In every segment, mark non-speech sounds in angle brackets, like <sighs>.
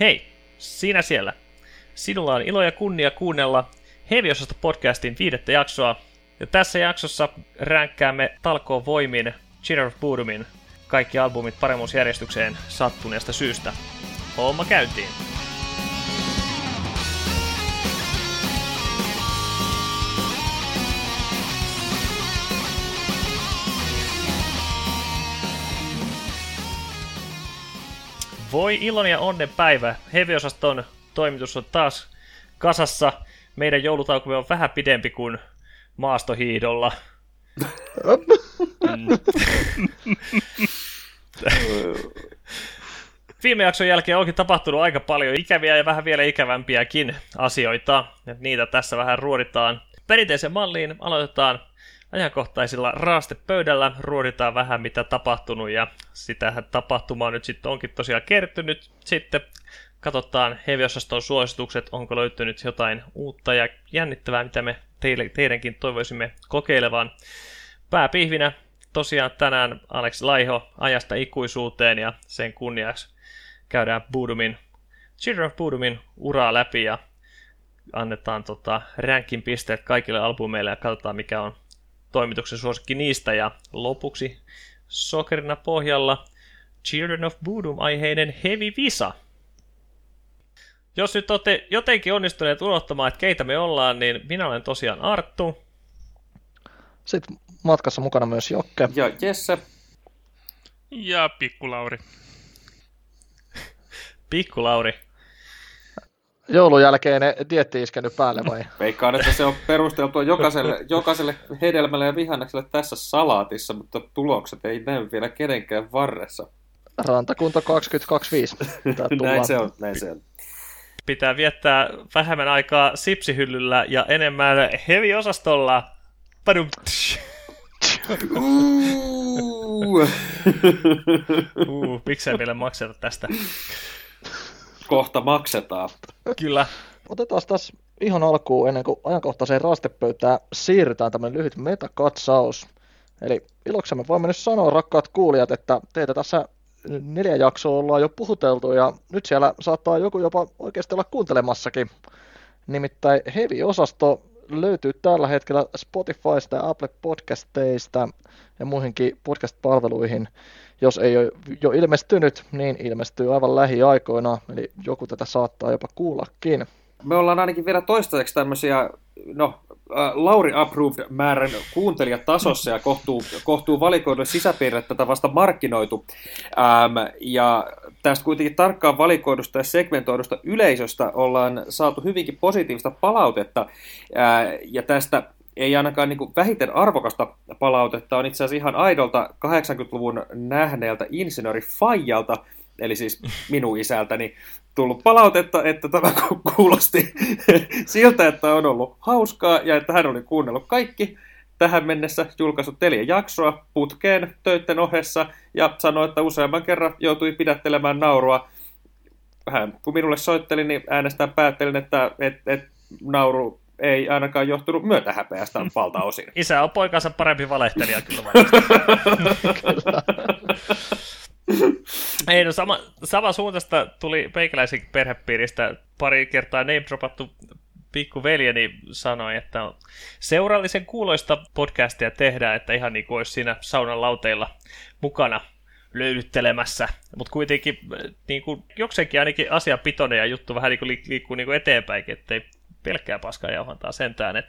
Hei, sinä siellä. Sinulla on ilo ja kunnia kuunnella Heviosasta podcastin viidettä jaksoa. Ja tässä jaksossa ränkkäämme talkoon voimin Cheer of Boodumin kaikki albumit paremmuusjärjestykseen sattuneesta syystä. Homma käyntiin! Voi ilon ja onnen päivä. Heviosaston toimitus on taas kasassa. Meidän joulutaukomme on vähän pidempi kuin maastohiidolla. <laughs> Mm. Viime jakson jälkeen onkin tapahtunut aika paljon ikäviä ja vähän vielä ikävämpiäkin asioita. Niitä tässä vähän ruoditaan. Perinteisen malliin aloitetaan ajankohtaisilla raastepöydällä ruoditaan vähän mitä tapahtunut ja sitähän tapahtumaa nyt sitten onkin tosiaan kertynyt. Sitten katsotaan heviosaston suositukset, onko löytynyt jotain uutta ja jännittävää, mitä me teille, teidänkin toivoisimme kokeilevan. Pääpihvinä tosiaan tänään Alex Laiho ajasta ikuisuuteen ja sen kunniaksi käydään Budumin, Children of Budumin uraa läpi ja annetaan tota, rankin pisteet kaikille albumeille ja katsotaan mikä on toimituksen suosikki niistä. Ja lopuksi sokerina pohjalla Children of Boodum-aiheinen Heavy Visa. Jos nyt olette jotenkin onnistuneet unohtamaan, että keitä me ollaan, niin minä olen tosiaan Arttu. Sitten matkassa mukana myös Jokke. Ja Jesse. Ja Pikkulauri. Pikkulauri joulun jälkeen ne dietti iskenyt päälle vai? <laughs> Veikkaan, että se on perusteltua jokaiselle, <laughs> jokaiselle hedelmälle ja vihannekselle tässä salaatissa, mutta tulokset ei näy vielä kenenkään varressa. Rantakunta 2025. <laughs> näin se on, näin se on. Pitää viettää vähemmän aikaa sipsihyllyllä ja enemmän heavy-osastolla. Padum. Uh, miksei meille makseta tästä? Kohta maksetaan. Kyllä. Otetaan taas ihan alkuun ennen kuin ajankohtaiseen raastepöytään siirrytään tämmöinen lyhyt metakatsaus. Eli iloksemme voimme nyt sanoa, rakkaat kuulijat, että teitä tässä neljä jaksoa ollaan jo puhuteltu ja nyt siellä saattaa joku jopa oikeasti olla kuuntelemassakin. Nimittäin Heavy-osasto löytyy tällä hetkellä Spotifysta ja Apple Podcasteista ja muihinkin podcast-palveluihin jos ei ole jo ilmestynyt, niin ilmestyy aivan lähiaikoina, eli joku tätä saattaa jopa kuullakin. Me ollaan ainakin vielä toistaiseksi tämmöisiä, no, äh, Lauri approved määrän kuuntelijatasossa ja kohtuu, kohtuu valikoidulle sisäpiirre tätä vasta markkinoitu. Ähm, ja tästä kuitenkin tarkkaan valikoidusta ja segmentoidusta yleisöstä ollaan saatu hyvinkin positiivista palautetta. Äh, ja tästä ei ainakaan niin kuin vähiten arvokasta palautetta on itse asiassa ihan aidolta 80-luvun nähneeltä insinööri Fajalta, eli siis minun isältäni, tullut palautetta, että tämä kuulosti <laughs> siltä, että on ollut hauskaa ja että hän oli kuunnellut kaikki tähän mennessä julkaisut neljä jaksoa putkeen töitten ohessa ja sanoi, että useamman kerran joutui pidättelemään naurua. Hän kun minulle soitteli, niin äänestään päättelin, että et, et, nauru ei ainakaan johtunut myötähäpeästä <laughs> valtaosin. Isä on poikansa parempi valehtelija kyllä. Ei, no sama, sama suuntaista tuli meikäläisen perhepiiristä pari kertaa name dropattu pikkuveljeni sanoi, että seurallisen kuuloista podcastia tehdään, että ihan niin kuin olisi siinä saunan lauteilla mukana löydyttelemässä, mutta kuitenkin niin kuin, jokseenkin ainakin asiapitoinen ja juttu vähän niin kuin liikkuu niin kuin eteenpäin, ettei pelkkää paskaa jauhantaa sentään. Et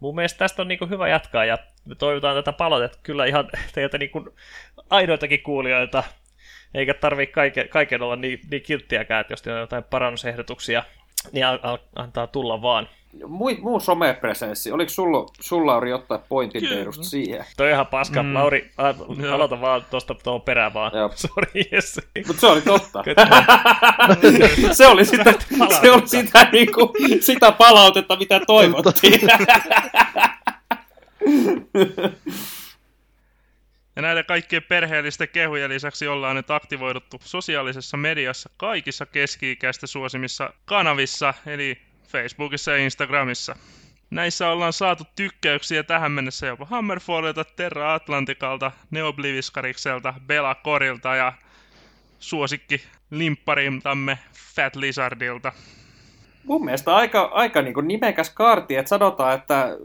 mun mielestä tästä on niin hyvä jatkaa ja me toivotaan tätä palautetta kyllä ihan <laughs> teiltä niin aidoitakin kuulijoilta, eikä tarvitse kaiken, kaiken olla niin, niin kilttiäkään, että jos on jotain parannusehdotuksia, niin antaa tulla vaan. Muu, muu somepresenssi, oliko sulla, sulla Lauri ottaa pointin Teirusta siihen? Toi ihan paska, mm. Lauri, a, aloita vaan tuosta tuohon perään vaan. <laughs> Sori, yes. Mutta se oli totta. <laughs> se oli sitä, se oli sitä, niinku, sitä palautetta, mitä toivottiin. <laughs> Ja näiden kaikkien perheellisten kehujen lisäksi ollaan nyt aktivoiduttu sosiaalisessa mediassa kaikissa keski-ikäistä suosimissa kanavissa, eli Facebookissa ja Instagramissa. Näissä ollaan saatu tykkäyksiä tähän mennessä jopa Hammerfallilta, Terra Atlantikalta, Neobliviskarikselta, Bela Korilta ja suosikki limpparintamme Fat Lizardilta. Mun mielestä aika, aika niin nimekäs kaarti, että sanotaan, että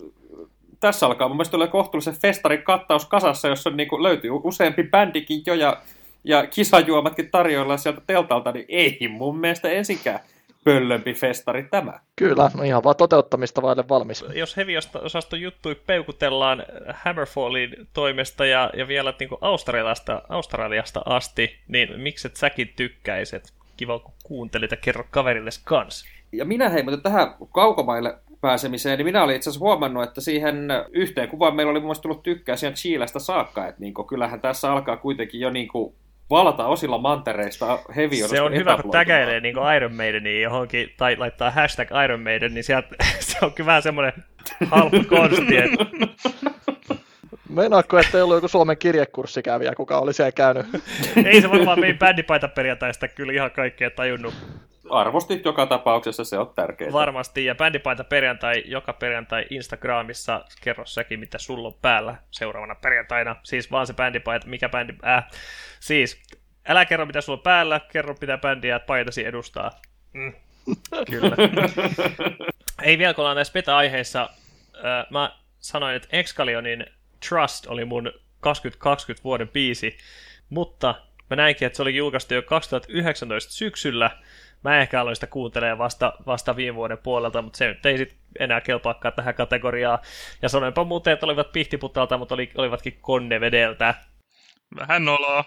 tässä alkaa mun mielestä olla kohtuullisen festarin kattaus kasassa, jossa niin kuin, löytyy useampi bändikin jo ja, ja kisajuomatkin tarjoilla sieltä teltalta, niin ei mun mielestä ensikään pöllömpi festari tämä. Kyllä, no ihan vaan toteuttamista vaille valmis. Jos heavy-osaston juttui peukutellaan Hammerfallin toimesta ja, ja vielä niin Australiasta, Australiasta asti, niin mikset säkin tykkäiset? Kiva, kun kuuntelit ja kerro kaverille kans. Ja minä hei, mutta tähän kaukomaille pääsemiseen, niin minä olin itse asiassa huomannut, että siihen yhteen kuvaan meillä oli mun tullut tykkää siihen Chilestä saakka, että niin kuin, kyllähän tässä alkaa kuitenkin jo niin kuin valata osilla mantereista heavy Se on hyvä, kun täkäilee niin Iron Maideniin johonkin, tai laittaa hashtag Iron Maiden, niin sieltä, <laughs> se on kyllä vähän semmoinen halpa konsti. Että... <laughs> Meinaatko, että ei ollut joku Suomen kirjekurssikävijä, kuka oli siellä käynyt? <laughs> ei se varmaan meidän bändipaita perjantaista kyllä ihan kaikkea tajunnut arvostit joka tapauksessa, se on tärkeää. Varmasti, ja bändipaita perjantai, joka perjantai Instagramissa, kerro säkin, mitä sulla on päällä seuraavana perjantaina. Siis vaan se bändipaita, mikä bändi, äh, siis älä kerro mitä sulla on päällä, kerro mitä bändiä paitasi edustaa. Mm. <laughs> Kyllä. Ei vielä, kun ollaan näissä beta-aiheissa, äh, mä sanoin, että Excalionin Trust oli mun 2020 vuoden biisi, mutta mä näinkin, että se oli julkaistu jo 2019 syksyllä, mä ehkä aloin sitä kuuntelemaan vasta, vasta viime vuoden puolelta, mutta se nyt ei sit enää kelpaakaan tähän kategoriaan. Ja sanoinpa muuten, että olivat pihtiputalta, mutta oli, olivatkin konnevedeltä. Vähän noloa.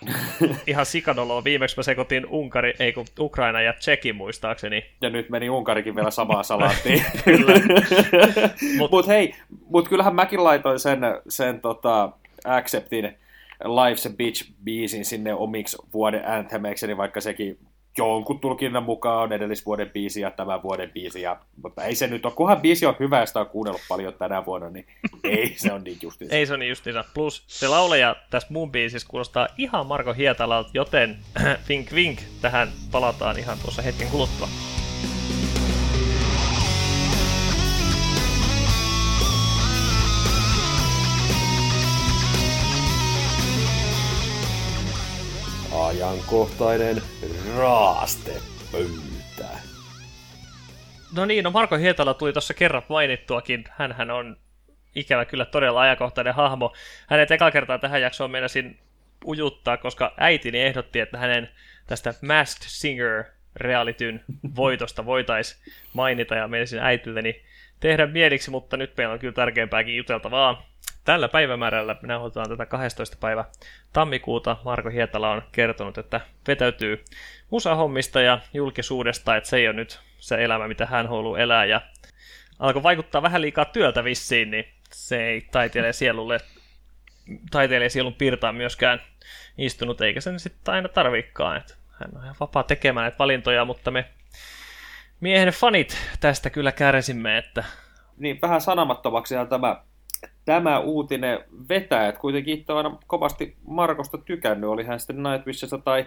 Ihan sikanoloa. Viimeksi mä sekoitin Unkari, ei kun Ukraina ja Tsekin muistaakseni. Ja nyt meni Unkarikin vielä samaa <laughs> salaattiin. Kyllä. <laughs> Mutta mut hei, mut kyllähän mäkin laitoin sen, sen tota, Acceptin Life's a Bitch-biisin sinne omiksi vuoden anthemeiksi, niin vaikka sekin jonkun tulkinnan mukaan on edellisvuoden biisi ja tämän vuoden biisi, ja, mutta ei se nyt ole, kunhan biisi on hyvä ja sitä on kuunnellut paljon tänä vuonna, niin <laughs> ei se on niin justiinsa. ei se on niin justiinsa. Plus se lauleja tässä muun biisissä kuulostaa ihan Marko Hietalalta, joten <clears throat> vink vink, tähän palataan ihan tuossa hetken kuluttua. Ajankohtainen raastepöytä. No niin, no Marko Hietala tuli tuossa kerran mainittuakin. hän on ikävä kyllä todella ajankohtainen hahmo. Hänet eka kertaa tähän jaksoon meinasin ujuttaa, koska äitini ehdotti, että hänen tästä Masked Singer realityn voitosta voitaisiin mainita ja menisin äitilleni tehdä mieliksi, mutta nyt meillä on kyllä tärkeämpääkin juteltavaa. Tällä päivämäärällä me nauhoitetaan tätä 12. päivä tammikuuta. Marko Hietala on kertonut, että vetäytyy musahommista ja julkisuudesta, että se ei ole nyt se elämä, mitä hän haluaa elää. Ja alkoi vaikuttaa vähän liikaa työltä vissiin, niin se ei taiteilija sielulle taiteilija sielun piirtaa myöskään istunut, eikä sen sitten aina tarvikaan. Että hän on ihan vapaa tekemään näitä valintoja, mutta me miehen fanit tästä kyllä kärsimme, että... Niin, vähän sanamattomaksi tämä tämä uutinen vetää, että kuitenkin itse aina kovasti Markosta tykännyt, oli hän sitten Nightwishissa tai,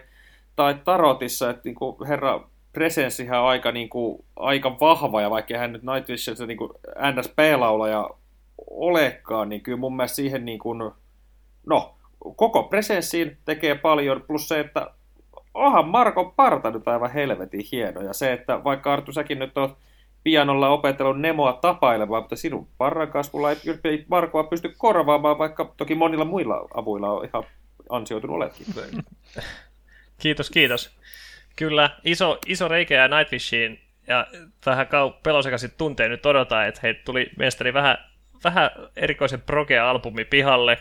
tai Tarotissa, että niin kuin herra presenssihän on aika, niin kuin, aika vahva, ja vaikka hän nyt Nightwishissa kuin NSP-laulaja olekaan, niin kyllä mun mielestä siihen kuin, no, koko presenssiin tekee paljon, plus se, että onhan Marko Parta nyt aivan helvetin hieno, ja se, että vaikka Artu säkin nyt on pianolla opetellut Nemoa tapailemaan, mutta sinun parran kasvulla ei, ei Markoa pysty korvaamaan, vaikka toki monilla muilla avuilla on ihan ansioitunut oletkin. Kiitos, kiitos. Kyllä, iso, iso reikä ja Nightwishiin ja vähän kau- pelosekaisin tunteen nyt odotaan, että hei, tuli mielestäni vähän, vähän erikoisen progea-albumi pihalle.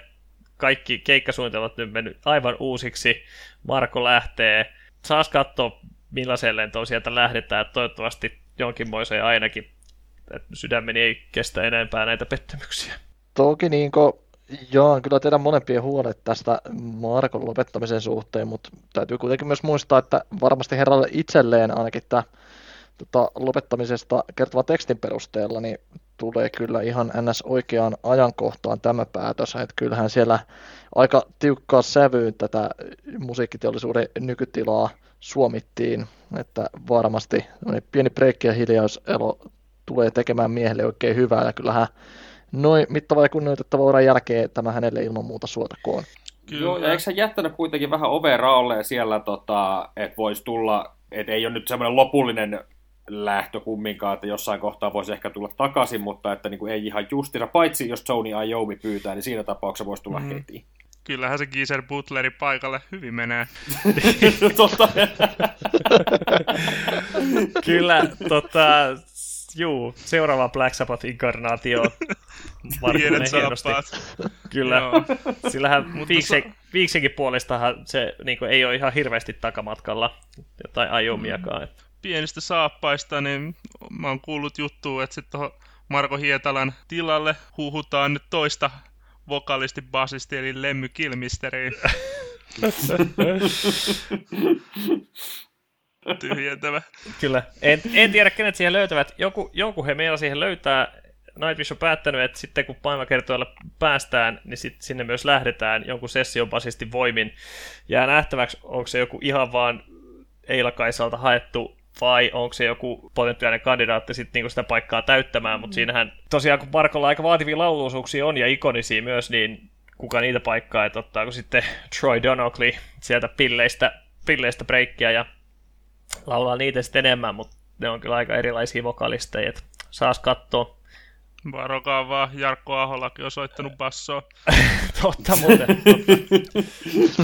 Kaikki keikkasuunnitelmat nyt mennyt aivan uusiksi. Marko lähtee. Saas katsoa, millaiseen lentoon sieltä lähdetään. Toivottavasti jonkinmoiseen ainakin. Että sydämeni ei kestä enempää näitä pettymyksiä. Toki niin kuin, jaan kyllä teidän molempien huolet tästä Markon lopettamisen suhteen, mutta täytyy kuitenkin myös muistaa, että varmasti herralle itselleen ainakin tämä tota, lopettamisesta kertova tekstin perusteella, niin tulee kyllä ihan ns. oikeaan ajankohtaan tämä päätös, että kyllähän siellä aika tiukkaa sävyyn tätä musiikkiteollisuuden nykytilaa suomittiin, että varmasti pieni breikki ja hiljaiselo tulee tekemään miehelle oikein hyvää, ja kyllähän noin mittava ja kunnioitettava uran jälkeen tämä hänelle ilman muuta suotakoon. Kyllä. Joo, ja eikö sä jättänyt kuitenkin vähän ovea siellä, tota, että voisi tulla, että ei ole nyt semmoinen lopullinen lähtö kumminkaan, että jossain kohtaa voisi ehkä tulla takaisin, mutta että niin kuin ei ihan justissa, paitsi jos Tony Iommi pyytää, niin siinä tapauksessa voisi tulla mm. heti. Kyllähän se Geezer Butleri paikalle hyvin menee. <laughs> Totta. Kyllä, tota, juu, seuraava Black Sabbath-inkarnaatio Pienet hienosti. Kyllä, sillähän viikse, viiksenkin puolestahan se niin kuin, ei ole ihan hirveästi takamatkalla, tai aiomiakaan. Mm. Pienistä saappaista, niin mä oon kuullut juttua, että sitten Marko Hietalan tilalle huhutaan nyt toista vokalisti, basisti eli Lemmy Kilmisteri. <laughs> Tyhjentävä. Kyllä. En, en tiedä, kenet siihen löytävät. Joku, joku he meillä siihen löytää. Nightwish on päättänyt, että sitten kun päiväkertoilla päästään, niin sit sinne myös lähdetään jonkun session basistin voimin. Jää nähtäväksi, onko se joku ihan vaan Eilakaisalta haettu vai onko se joku potentiaalinen kandidaatti sitten niinku sitä paikkaa täyttämään, mutta mm. siinähän tosiaan kun Markolla aika vaativia lauluosuuksia on ja ikonisia myös, niin kuka niitä paikkaa, että ottaako sitten Troy Donockley sieltä pilleistä, pilleistä breikkiä ja laulaa niitä sitten enemmän, mutta ne on kyllä aika erilaisia vokalisteja, että saas katsoa. Varokaa vaan, Jarkko Aholakin on soittanut bassoa. <laughs> totta muuten,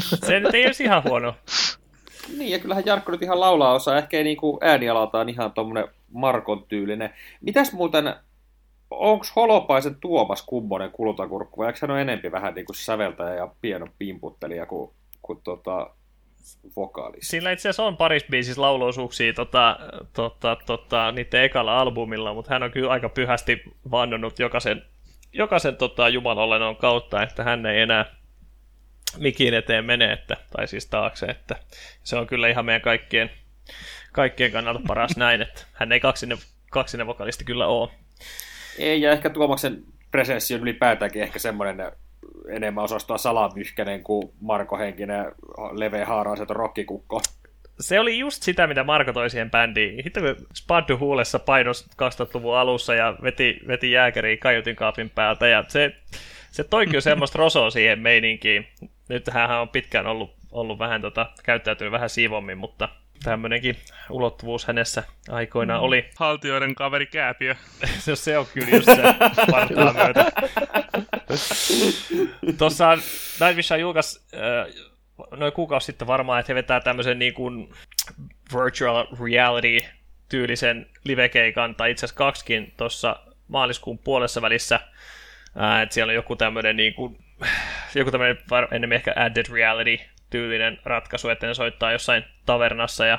totta. Se nyt ei olisi ihan huono. Niin, ja kyllähän Jarkko nyt ihan laulaa osaa. Ehkä ei niinku äänialaltaan ihan tuommoinen Markon tyylinen. Mitäs muuten, onko Holopaisen Tuomas kummonen kulutakurkku, vai eikö hän ole enempi vähän niinku säveltäjä ja pieno pimputtelija kuin, kuin tota, vokaalisti? Sillä itse asiassa on paris biisissä laulousuuksia tota, tota, tota, niiden ekalla albumilla, mutta hän on kyllä aika pyhästi vannonut jokaisen, jokaisen tota, Jumalallennon kautta, että hän ei enää mikin eteen menee, että, tai siis taakse, että se on kyllä ihan meidän kaikkien, kaikkien kannalta paras <laughs> näin, että hän ei kaksinen, kaksinen vokalisti kyllä ole. Ei, ja ehkä Tuomaksen presenssi on ylipäätäänkin ehkä semmoinen enemmän osastoa salamyhkäinen kuin Marko Henkinen leveä haaraiset rokkikukko. Se oli just sitä, mitä Marko toi siihen bändiin. Hitto kun Spaddu huulessa painos 2000-luvun alussa ja veti, veti jääkäriä kaiutin kaapin päältä ja se, se toikin semmoista rosoa siihen meininkiin nyt hän on pitkään ollut, ollut vähän tota, käyttäytynyt vähän siivommin, mutta tämmöinenkin ulottuvuus hänessä aikoinaan mm. oli. <laughs> Haltioiden kaveri Kääpiö. se, <laughs> se on kyllä just se partaa myötä. <laughs> Tuossa Nightwish julkaisi äh, noin kuukausi sitten varmaan, että he vetää tämmöisen niin kuin virtual reality tyylisen livekeikan, tai itse asiassa kaksikin tuossa maaliskuun puolessa välissä. Äh, että siellä on joku tämmöinen niin kuin joku tämmöinen enemmän ehkä added reality-tyylinen ratkaisu, että ne soittaa jossain tavernassa ja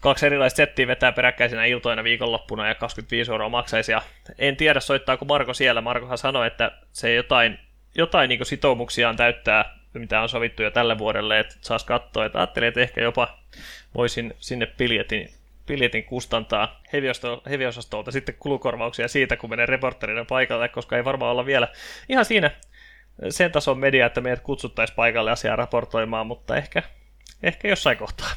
kaksi erilaista settiä vetää peräkkäisinä iltoina viikonloppuna ja 25 euroa maksaisi. Ja en tiedä, soittaako Marko siellä. Markohan sanoi, että se jotain, jotain niin sitoumuksiaan täyttää, mitä on sovittu jo tälle vuodelle, että saisi katsoa. Että ajattelin, että ehkä jopa voisin sinne piljetin, piljetin kustantaa heviosastolta sitten kulukorvauksia siitä, kun menee reporterina paikalle, koska ei varmaan olla vielä ihan siinä sen tason media, että meidät kutsuttaisiin paikalle asiaa raportoimaan, mutta ehkä, ehkä jossain kohtaa.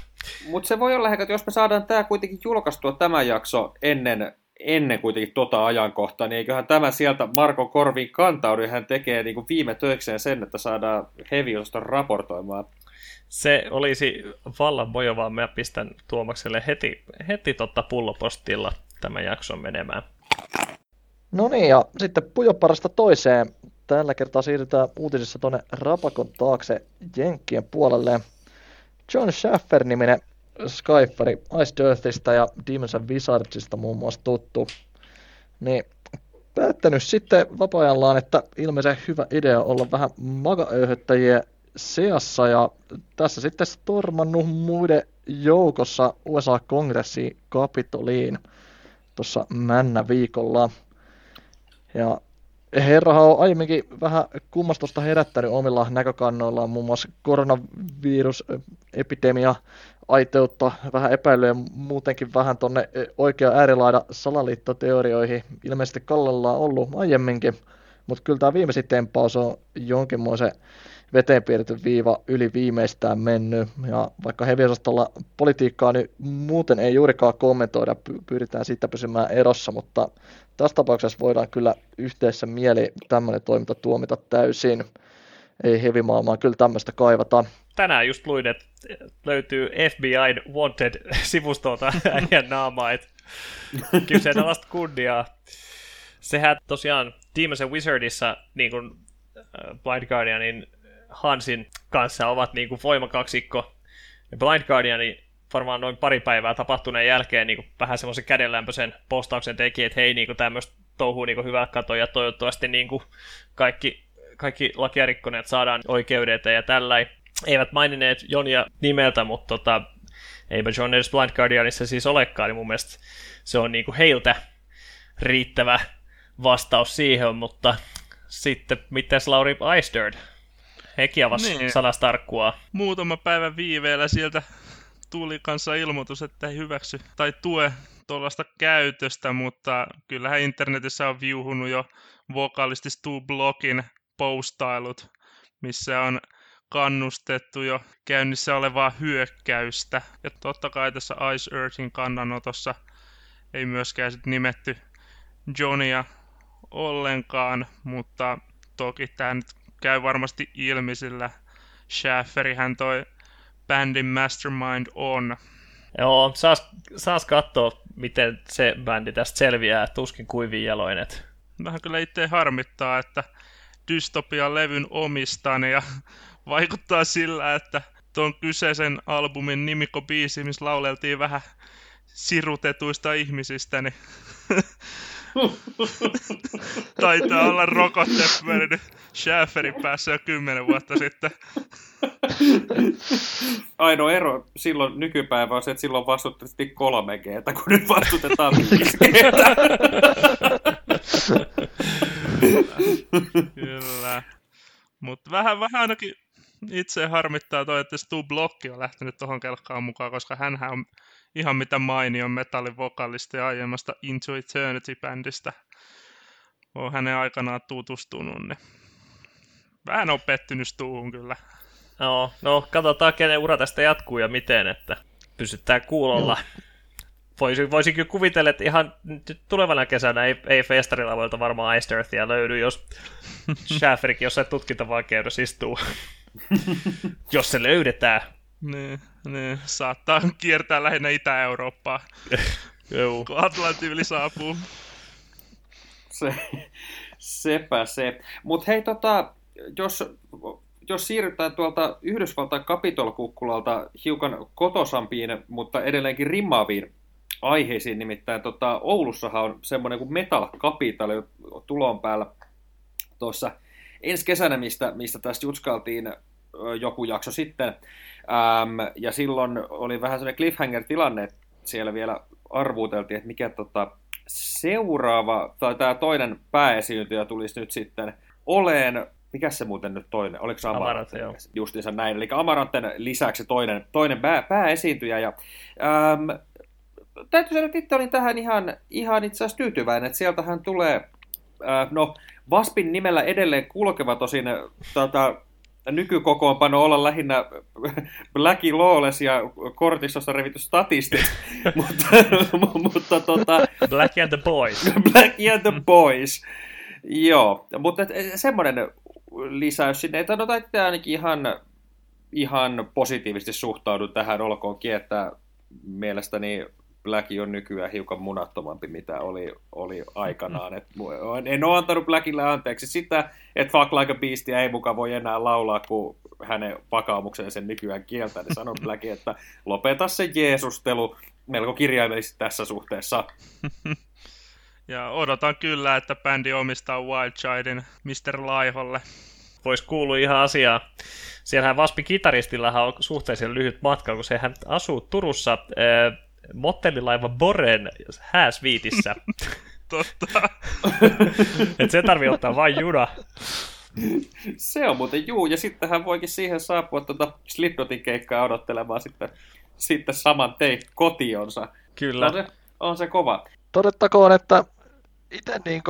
Mutta se voi olla että jos me saadaan tämä kuitenkin julkaistua tämä jakso ennen, ennen kuitenkin tota ajankohtaa, niin eiköhän tämä sieltä Marko Korvin kantaudu, hän tekee niin kuin viime töikseen sen, että saadaan Heviosta raportoimaan. Se olisi vallan mojovaa, mä pistän Tuomakselle heti, heti totta pullopostilla tämän jakson menemään. No niin, ja sitten pujoparasta toiseen Tällä kertaa siirrytään uutisissa tuonne Rapakon taakse Jenkkien puolelle. John Schaffer-niminen Skyfari Ice Dirtistä ja Demons and Wizardsista muun muassa tuttu, niin päättänyt sitten vapaa-ajallaan, että ilmeisen hyvä idea olla vähän magaöyhöttäjien seassa ja tässä sitten stormannut muiden joukossa USA-kongressiin Capitoliin tuossa männä viikolla. Ja herrahan on aiemminkin vähän kummastusta herättänyt omilla näkökannoillaan, muun muassa koronavirusepidemia aiteutta, vähän epäilyä muutenkin vähän tonne oikea äärilaida salaliittoteorioihin. Ilmeisesti Kallella on ollut aiemminkin, mutta kyllä tämä viimeisin tempaus on jonkinmoisen veteen piirretty viiva yli viimeistään mennyt. Ja vaikka heviosastolla politiikkaa niin muuten ei juurikaan kommentoida, pyritään siitä pysymään erossa, mutta tässä tapauksessa voidaan kyllä yhteisessä mieli tämmöinen toiminta tuomita täysin. ei heavy-maailmaa kyllä tämmöistä kaivata. Tänään just luin, että löytyy FBI Wanted-sivustolta äijän naamaa, että kyseenalaista kunniaa. Sehän tosiaan Demons Wizardissa niin kuin Blind Guardianin Hansin kanssa ovat niin kuin voimakaksikko. Ja Blind Guardianin varmaan noin pari päivää tapahtuneen jälkeen niin kuin vähän semmoisen kädenlämpöisen postauksen teki, että hei, niin tämmöistä touhuu niin hyvä katoa ja toivottavasti niin kuin kaikki, kaikki lakiarikkoneet saadaan oikeudet ja tällä eivät maininneet Jonia nimeltä, mutta tota, eipä John edes Blind Guardianissa siis olekaan, niin mun mielestä se on niin kuin heiltä riittävä vastaus siihen, mutta sitten mitäs Lauri Eisterd? Hekin avasi niin. sanastarkkua. Muutama päivä viiveellä sieltä tuli kanssa ilmoitus, että ei hyväksy tai tue tuollaista käytöstä, mutta kyllähän internetissä on viuhunut jo vokalisti Stu Blockin postailut, missä on kannustettu jo käynnissä olevaa hyökkäystä. Ja totta kai tässä Ice Earthin kannanotossa ei myöskään sit nimetty Johnia ollenkaan, mutta toki tämä nyt käy varmasti ilmi, sillä Schafferihän toi bändin Mastermind on. Joo, saas, saas katsoa, miten se bändi tästä selviää, tuskin kuivin jaloin. Et. Vähän kyllä itse harmittaa, että Dystopian levyn omistan ja <laughs> vaikuttaa sillä, että tuon kyseisen albumin nimikko biisi, missä lauleltiin vähän sirutetuista ihmisistä, niin <laughs> <laughs> taitaa olla rokotteet Schäferin päässä jo kymmenen vuotta sitten. Ainoa ero silloin nykypäivä on se, että silloin vastutettiin 3 g kun nyt vastutetaan 5 Kyllä. Mutta vähän, vähän ainakin itse harmittaa toi, että Stu Blokki on lähtenyt tuohon kelkkaan mukaan, koska hän on ihan mitä mainion metallin vokalisti aiemmasta Into Eternity-bändistä. On hänen aikanaan tutustunut, niin vähän on pettynyt Stuuhun kyllä. No, no, katsotaan kenen ura tästä jatkuu ja miten, että pysytään kuulolla. Voisin, voisin kyllä kuvitella, että ihan tulevana kesänä ei, ei festarilavoilta varmaan Ice Earthia löydy, jos <laughs> Schäferikin jossain tutkintavaikeudessa istuu. jos se löydetään. Niin, niin, saattaa kiertää lähinnä Itä-Eurooppaa, <laughs> kun Atlantin yli saapuu. Se, sepä se. Mutta hei, tota, jos, jos siirrytään tuolta Yhdysvaltain kapitolkukkulalta hiukan kotosampiin, mutta edelleenkin rimmaaviin aiheisiin, nimittäin tota, Oulussahan on semmoinen kuin Metal Capital tulon päällä tuossa ensi kesänä, mistä, mistä tästä jutskailtiin joku jakso sitten. Ähm, ja silloin oli vähän sellainen cliffhanger-tilanne, että siellä vielä arvuuteltiin, että mikä tota, seuraava, tai tämä toinen pääesiintyjä tulisi nyt sitten oleen, mikä se muuten nyt toinen, oliko se Amarantten? Amarantte, Justiinsa näin, eli Amarantten lisäksi toinen, toinen pää, pääesiintyjä, ja ähm, täytyy sanoa, että itse olin tähän ihan, ihan itse asiassa tyytyväinen, että sieltähän tulee, äh, no Vaspin nimellä edelleen kulkeva tosin tota, nykykokoonpano olla lähinnä Blackie Lawless ja kortistossa revitty statistit, <laughs> mutta, mutta tota... Black and the Boys. Black and the Boys. Joo, mutta semmoinen lisäys sinne, että no tai ainakin ihan, ihan positiivisesti suhtaudun tähän, olkoonkin, että mielestäni Blacki on nykyään hiukan munattomampi, mitä oli, oli aikanaan. Et en ole antanut Blackille anteeksi sitä, että Fuck Like a Beast ei mukaan voi enää laulaa, kun hänen vakaumuksen sen nykyään kieltä. Niin sanon Blacki, että lopeta se Jeesustelu melko kirjaimellisesti tässä suhteessa. <laughs> Ja odotan kyllä, että bändi omistaa Wild Childin Mr. Laiholle. Voisi kuulua ihan asiaa. Siellähän Vaspi Kitaristillähän on suhteellisen lyhyt matka, kun sehän asuu Turussa motellilaiva Boren hääsviitissä. <laughs> Totta. <laughs> Et se tarvii ottaa vain juna. Se on muuten juu, ja sitten hän voikin siihen saapua tuota Slipknotin keikkaa odottelemaan sitten, sitten saman tein kotionsa. Kyllä. On se, on se kova. Todettakoon, että itse niin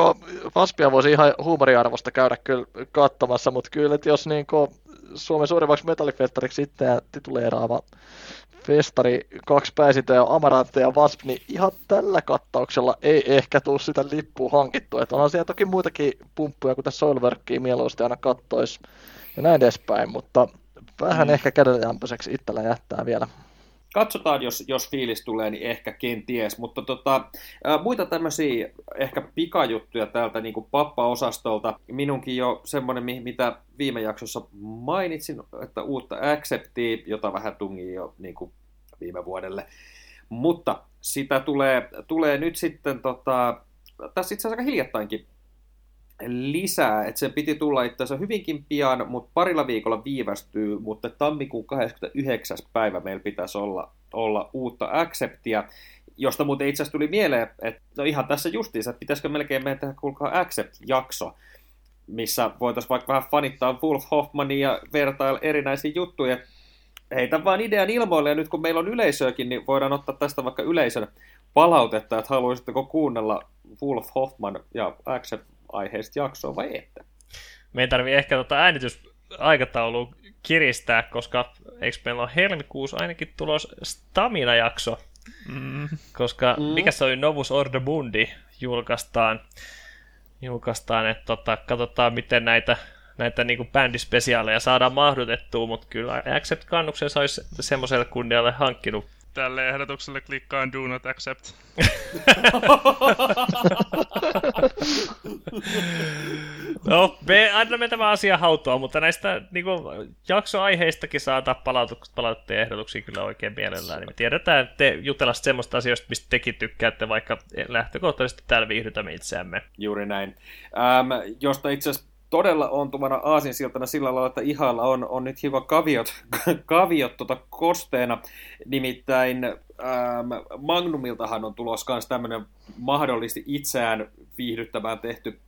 Vaspia voisi ihan huumoriarvosta käydä kyllä katsomassa, mutta kyllä, että jos niin Suomen suurimmaksi metallifestariksi itseään tituleeraava festari, kaksi pääsintä ja Amarante ja Wasp, niin ihan tällä kattauksella ei ehkä tule sitä lippua hankittua. Että onhan siellä toki muitakin pumppuja, kuten Soilworkia mieluusti aina kattois ja näin edespäin, mutta vähän mm. ehkä kädenlämpöiseksi itsellä jättää vielä. Katsotaan, jos, jos fiilis tulee, niin ehkä kenties, mutta tota, muita tämmöisiä ehkä pikajuttuja täältä niin kuin pappa-osastolta. Minunkin jo semmoinen, mitä viime jaksossa mainitsin, että uutta Acceptia, jota vähän tungii jo niin kuin viime vuodelle. Mutta sitä tulee, tulee nyt sitten, tota, tässä itse asiassa aika hiljattainkin lisää, että sen piti tulla itse asiassa hyvinkin pian, mutta parilla viikolla viivästyy, mutta tammikuun 29. päivä meillä pitäisi olla, olla uutta Acceptia, josta muuten itse asiassa tuli mieleen, että no ihan tässä justiinsa, että pitäisikö melkein meidän tehdä kuulkaa Accept-jakso, missä voitaisiin vaikka vähän fanittaa Wolf Hoffmania ja vertailla erinäisiä juttuja. Heitä vaan idean ilmoille, ja nyt kun meillä on yleisöäkin, niin voidaan ottaa tästä vaikka yleisön palautetta, että haluaisitteko kuunnella Wolf Hoffman ja Accept aiheesta jaksoa vai ette? Meidän tarvii ehkä tota äänitysaikataulu kiristää, koska eikö meillä ole helmikuussa ainakin tulos Stamina-jakso, mm. koska mm. mikä se oli Novus Order Mundi julkaistaan, julkaistaan että tota, katsotaan miten näitä näitä niin bändispesiaaleja saadaan mahdutettua, mutta kyllä Accept-kannuksen olisi semmoiselle kunnialle hankkinut Tälle ehdotukselle klikkaan Do Not Accept. <laughs> no, me annamme tämä asia hautoa, mutta näistä niin kuin, jaksoaiheistakin palautukset, palautteja ehdotuksia kyllä oikein mielellään. Niin me tiedetään, että te jutella semmoista asioista, mistä tekin tykkäätte, vaikka lähtökohtaisesti täällä viihdytämme itseämme. Juuri näin. Ähm, josta itse asiassa todella ontuvana aasinsiltana sillä lailla, että ihalla on, on nyt hiukan kaviot, <laughs> kaviot tota kosteena. Nimittäin ähm, Magnumiltahan on tulos myös tämmöinen mahdollisesti itseään viihdyttämään tehty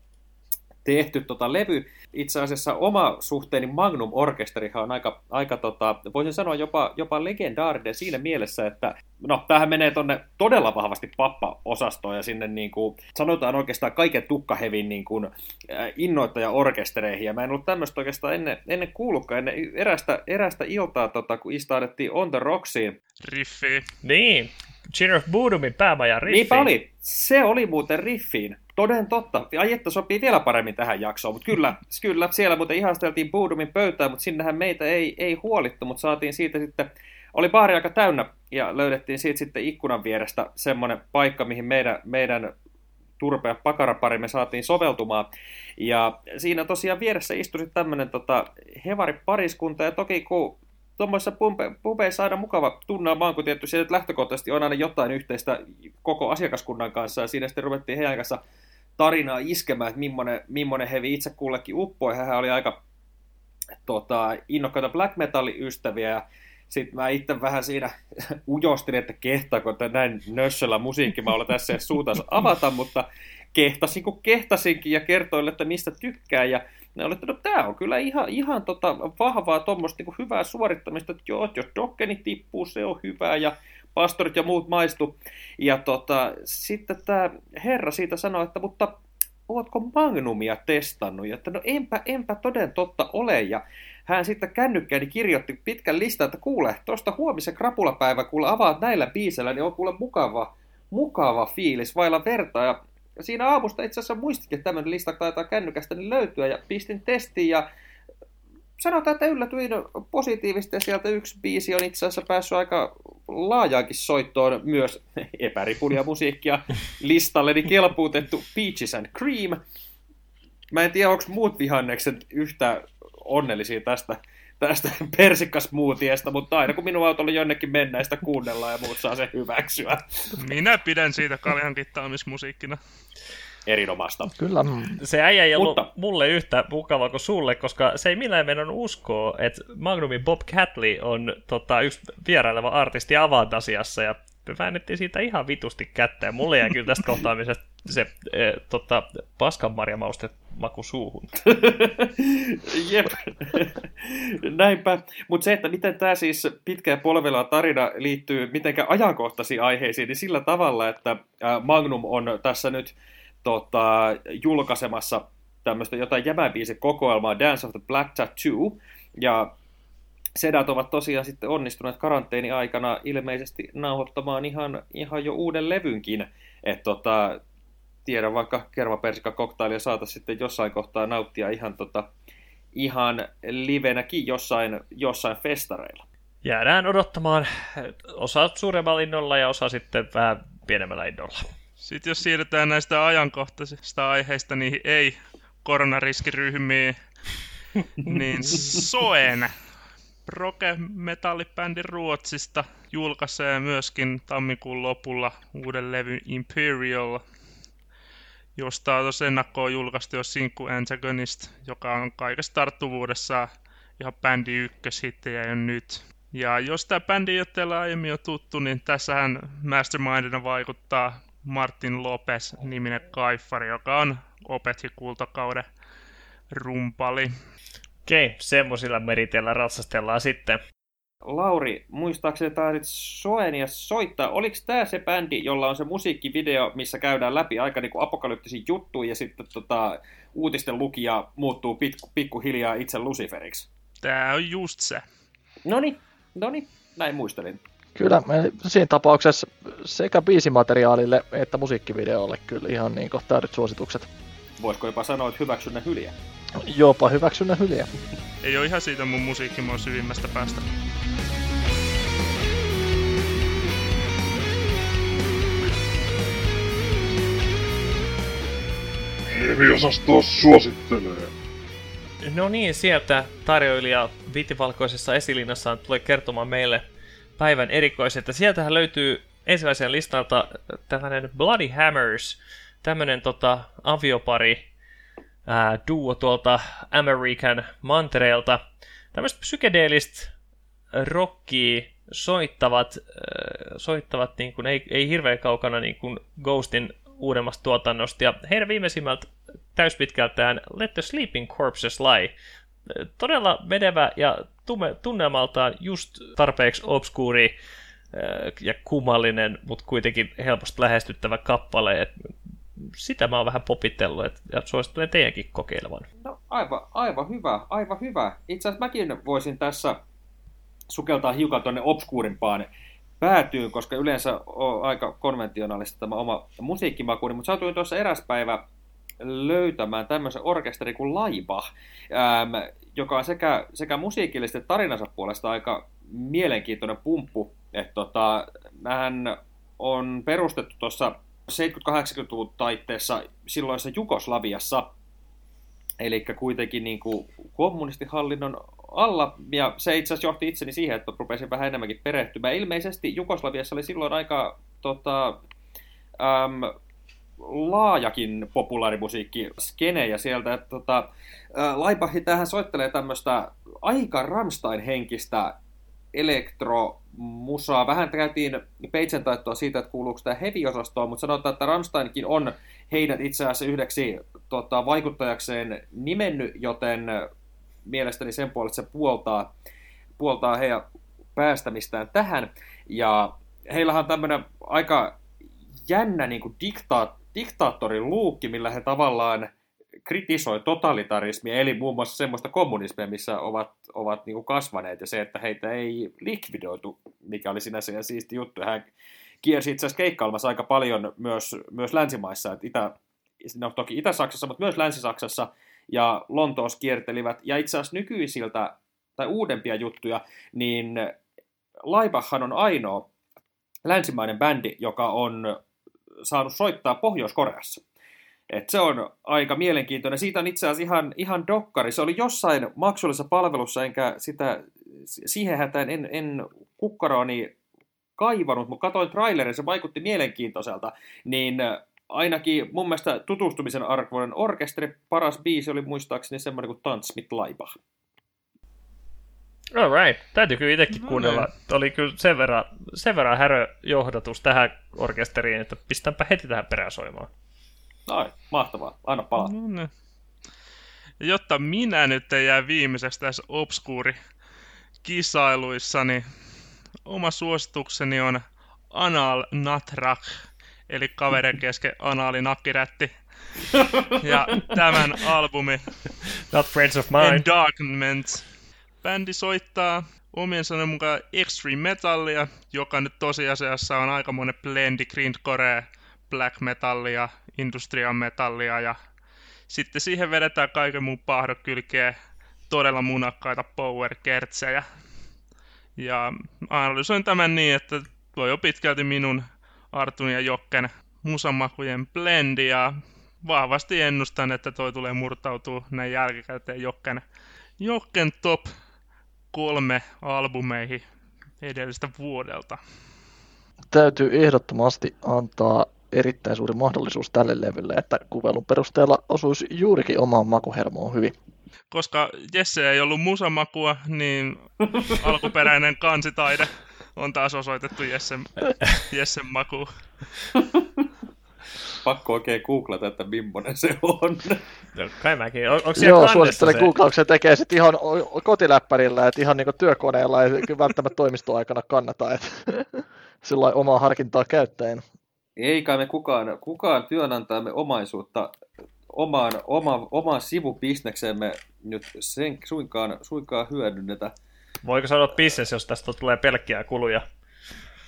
tehty tota levy. Itse asiassa oma suhteeni Magnum Orkesterihan on aika, aika tota, voisin sanoa jopa, jopa legendaarinen siinä mielessä, että no, tämähän menee tonne todella vahvasti pappa-osastoon ja sinne niin kuin, sanotaan oikeastaan kaiken tukkahevin niin kuin, äh, innoittaja-orkestereihin. Ja mä en ollut tämmöistä oikeastaan ennen, ennen kuullutkaan, ennen erästä, erästä iltaa, tota, kun istaudettiin On the Rocksiin. Riffi. Niin, Cheer of Boodumin päämajan riffi. Niinpä oli. Se oli muuten riffiin. Toden totta. Ai että sopii vielä paremmin tähän jaksoon, mutta kyllä, <laughs> kyllä siellä muuten ihasteltiin Boodumin pöytää, mutta sinnehän meitä ei, ei huolittu, mutta saatiin siitä sitten, oli baari aika täynnä ja löydettiin siitä sitten ikkunan vierestä semmoinen paikka, mihin meidän, meidän turpea pakaraparimme saatiin soveltumaan. Ja siinä tosiaan vieressä istui tämmöinen tota, hevaripariskunta, ja toki kun tuommoisissa pubeissa aina mukava tunnelmaan, kun tietysti se lähtökohtaisesti on aina jotain yhteistä koko asiakaskunnan kanssa, ja siinä sitten ruvettiin heidän kanssa tarinaa iskemään, että millainen, millainen hevi itse kullekin uppoi. Hän oli aika tota, innokkaita black metalin ystäviä, ja sitten mä itse vähän siinä <laughs> ujostin, että kehtaako, että näin nössöllä musiikki mä olen tässä suutas avata, mutta kehtasin kun kehtasinkin ja kertoin, että mistä tykkää, ja ne oli, että no tämä on kyllä ihan, ihan tota vahvaa tuommoista niin hyvää suorittamista, että joo, jos Dokkeni tippuu, se on hyvää, ja pastorit ja muut maistu. Ja tota, sitten tämä herra siitä sanoi, että mutta ootko Magnumia testannut? Ja että no enpä, enpä toden totta ole. Ja hän sitten kännykkäni kirjoitti pitkän listan, että kuule, tuosta huomisen krapulapäivä, kuule avaat näillä biisellä, niin on kuule mukava, mukava fiilis vailla verta. Ja siinä aamusta itse asiassa muistikin, että tämmöinen lista taitaa kännykästä niin löytyä ja pistin testiin ja sanotaan, että yllätyin positiivisesti ja sieltä yksi biisi on itse asiassa päässyt aika laajaakin soittoon myös <laughs> epäripulia musiikkia listalleni kelpuutettu Peaches and Cream. Mä en tiedä, onko muut vihannekset yhtä onnellisia tästä, tästä persikkasmuutiesta, mutta aina kun minun autolla jonnekin mennään, sitä kuunnellaan ja muut saa sen hyväksyä. Minä pidän siitä kaljan erinomasta. Kyllä. Se äijä ei ollut Mutta... mulle yhtä mukava kuin sulle, koska se ei millään meidän uskoa, että Magnumin Bob Catley on tota, yksi vieraileva artisti Avantasiassa ja me väännettiin siitä ihan vitusti kättä ja mulle jäi kyllä tästä kohtaamisesta se e, tota, paskanmarjamauste maku suuhun. <laughs> Jep, näinpä. Mutta se, että miten tämä siis pitkä polvella tarina liittyy mitenkä ajankohtaisiin aiheisiin, niin sillä tavalla, että Magnum on tässä nyt tota, julkaisemassa tämmöistä jotain jämäbiisin kokoelmaa Dance of the Black Tattoo, ja Sedat ovat tosiaan sitten onnistuneet karanteeni-aikana ilmeisesti nauhoittamaan ihan, ihan jo uuden levynkin. Että tota, tiedän vaikka kermapersikka koktailia saata sitten jossain kohtaa nauttia ihan, tota, ihan livenäkin jossain, jossain festareilla. Jäädään odottamaan osa suuremmalla innolla ja osa sitten vähän pienemmällä innolla. Sitten jos siirrytään näistä ajankohtaisista aiheista niihin ei-koronariskiryhmiin, <laughs> niin Soen roke metallibändi Ruotsista julkaisee myöskin tammikuun lopulla uuden levyn Imperial, josta on tuossa ennakkoon julkaistu jo Sinkku Antagonist, joka on kaikessa tarttuvuudessa ihan bändi ykköshittejä jo nyt. Ja jos tämä bändi ei ole teillä aiemmin jo tuttu, niin tässähän mastermindina vaikuttaa Martin Lopez niminen kaifari, joka on Opethi kultakauden rumpali. Okei, okay, semmoisilla meriteillä ratsastellaan sitten. Lauri, muistaakseni taisit Soenia soittaa. Oliko tämä se bändi, jolla on se musiikkivideo, missä käydään läpi aika niin apokalyptisia juttuja ja sitten tota, uutisten lukija muuttuu pikku, pikkuhiljaa itse Luciferiksi? Tämä on just se. No niin, näin muistelin. Kyllä, me siinä tapauksessa sekä biisimateriaalille että musiikkivideolle kyllä ihan niin täydet suositukset. Voisiko jopa sanoa, että hyväksynnä hyliä? Jopa hyväksynnä hyliä. Ei ole ihan siitä mun musiikkimaan syvimmästä päästä. Heavy-osasto suosittelee. No niin, sieltä tarjoilija Vitivalkoisessa esilinnassaan tulee kertomaan meille päivän erikoiset. Ja sieltähän löytyy ensimmäisen listalta tällainen Bloody Hammers, tämmönen tota, aviopari ää, duo tuolta American mantereelta. Tämmöistä psykedeellistä rockia soittavat, äh, soittavat niin kuin, ei, ei hirveän kaukana niin kuin Ghostin uudemmasta tuotannosta. Ja heidän viimeisimmältä täyspitkältään Let the Sleeping Corpses Lie. Todella menevä ja tunnelmaltaan just tarpeeksi obskuuri ja kummallinen, mutta kuitenkin helposti lähestyttävä kappale. Et sitä mä oon vähän popitellut et, ja suosittelen teidänkin kokeilevan. No aivan, aivan hyvä, aivan hyvä. Itse asiassa mäkin voisin tässä sukeltaa hiukan tuonne obskuurimpaan päätyyn, koska yleensä on aika konventionaalista tämä oma musiikkimakuuni, mutta satuin tuossa eräs päivä löytämään tämmöisen orkesteri kuin Laiba, ähm, joka on sekä, sekä musiikillisesti tarinansa puolesta aika mielenkiintoinen pumppu. Tota, nähän on perustettu tuossa 70-80-luvun taitteessa silloisessa Jugoslaviassa, eli kuitenkin niin kuin kommunistihallinnon alla, ja se itse asiassa johti itseni siihen, että rupesin vähän enemmänkin perehtymään. Ilmeisesti Jugoslaviassa oli silloin aika tota, äm, laajakin populaarimusiikki skene, ja sieltä, tota, Laibahi tähän soittelee tämmöistä aika Rammstein-henkistä elektromusaa. Vähän käytiin peitsen taittoa siitä, että kuuluuko tämä heavy-osastoon, mutta sanotaan, että Rammsteinkin on heidät itse asiassa yhdeksi tota, vaikuttajakseen nimennyt, joten mielestäni sen puolesta se puoltaa, puoltaa heidän päästämistään tähän. Ja heillähän on tämmöinen aika jännä niin kuin dikta, diktaattorin luukki, millä he tavallaan kritisoi totalitarismia, eli muun muassa semmoista kommunismia, missä ovat, ovat niin kuin kasvaneet, ja se, että heitä ei likvidoitu, mikä oli sinänsä ja siisti juttu. Hän kiersi itse asiassa keikkailmassa aika paljon myös, myös länsimaissa, että Itä, no toki Itä-Saksassa, mutta myös Länsi-Saksassa, ja Lontoossa kiertelivät, ja itse asiassa nykyisiltä, tai uudempia juttuja, niin Laibachhan on ainoa länsimainen bändi, joka on saanut soittaa Pohjois-Koreassa. Et se on aika mielenkiintoinen. Siitä on itse asiassa ihan, ihan dokkari. Se oli jossain maksullisessa palvelussa, enkä sitä, siihen hätään en, en kukkaroani kaivannut, mutta katsoin trailerin, se vaikutti mielenkiintoiselta, niin ainakin mun mielestä tutustumisen arvoinen orkesteri, paras biisi oli muistaakseni semmoinen kuin Tants mit Laibach. Alright, täytyy kyllä itsekin no, kuunnella. Niin. Oli kyllä sen verran, sen verran härö johdatus tähän orkesteriin, että pistänpä heti tähän perään soimaan. Ai, mahtavaa. Aina palaa. No, niin. Jotta minä nyt ei jää viimeiseksi tässä obskuuri kisailuissa, niin oma suositukseni on Anal Natrak, eli kaverin kesken anaali nakkirätti. ja tämän albumi Not Friends of Mine. Endarkment. Bändi soittaa omien sanojen mukaan extreme metallia, joka nyt tosiasiassa on aikamoinen blendi grindcore, black metallia, industrial metallia ja sitten siihen vedetään kaiken muun pahdokylkeen todella munakkaita power kertsejä. Ja analysoin tämän niin, että tuo jo pitkälti minun Artun ja Jokken musamakujen blendi ja vahvasti ennustan, että toi tulee murtautua näin jälkikäteen Jokken, Jokken top kolme albumeihin edellistä vuodelta. Täytyy ehdottomasti antaa erittäin suuri mahdollisuus tälle levylle, että kuvelun perusteella osuisi juurikin omaan makuhermoon hyvin. Koska Jesse ei ollut musamakua, niin alkuperäinen kansitaide on taas osoitettu Jessen, Jessen makuun. Pakko oikein googlata, että millainen se on. No, kai mäkin. On, onko Joo, suosittelen googlauksen tekee sitten ihan kotiläppärillä, että ihan niin työkoneella ei kyllä välttämättä toimistoaikana kannata, että <laughs> sillä omaa harkintaa käyttäen. Ei kai me kukaan, kukaan työnantajamme omaisuutta omaan, oma, omaan sivubisneksemme nyt sen suinkaan, suinkaan hyödynnetä. Voiko sanoa business, jos tästä tulee pelkkiä kuluja?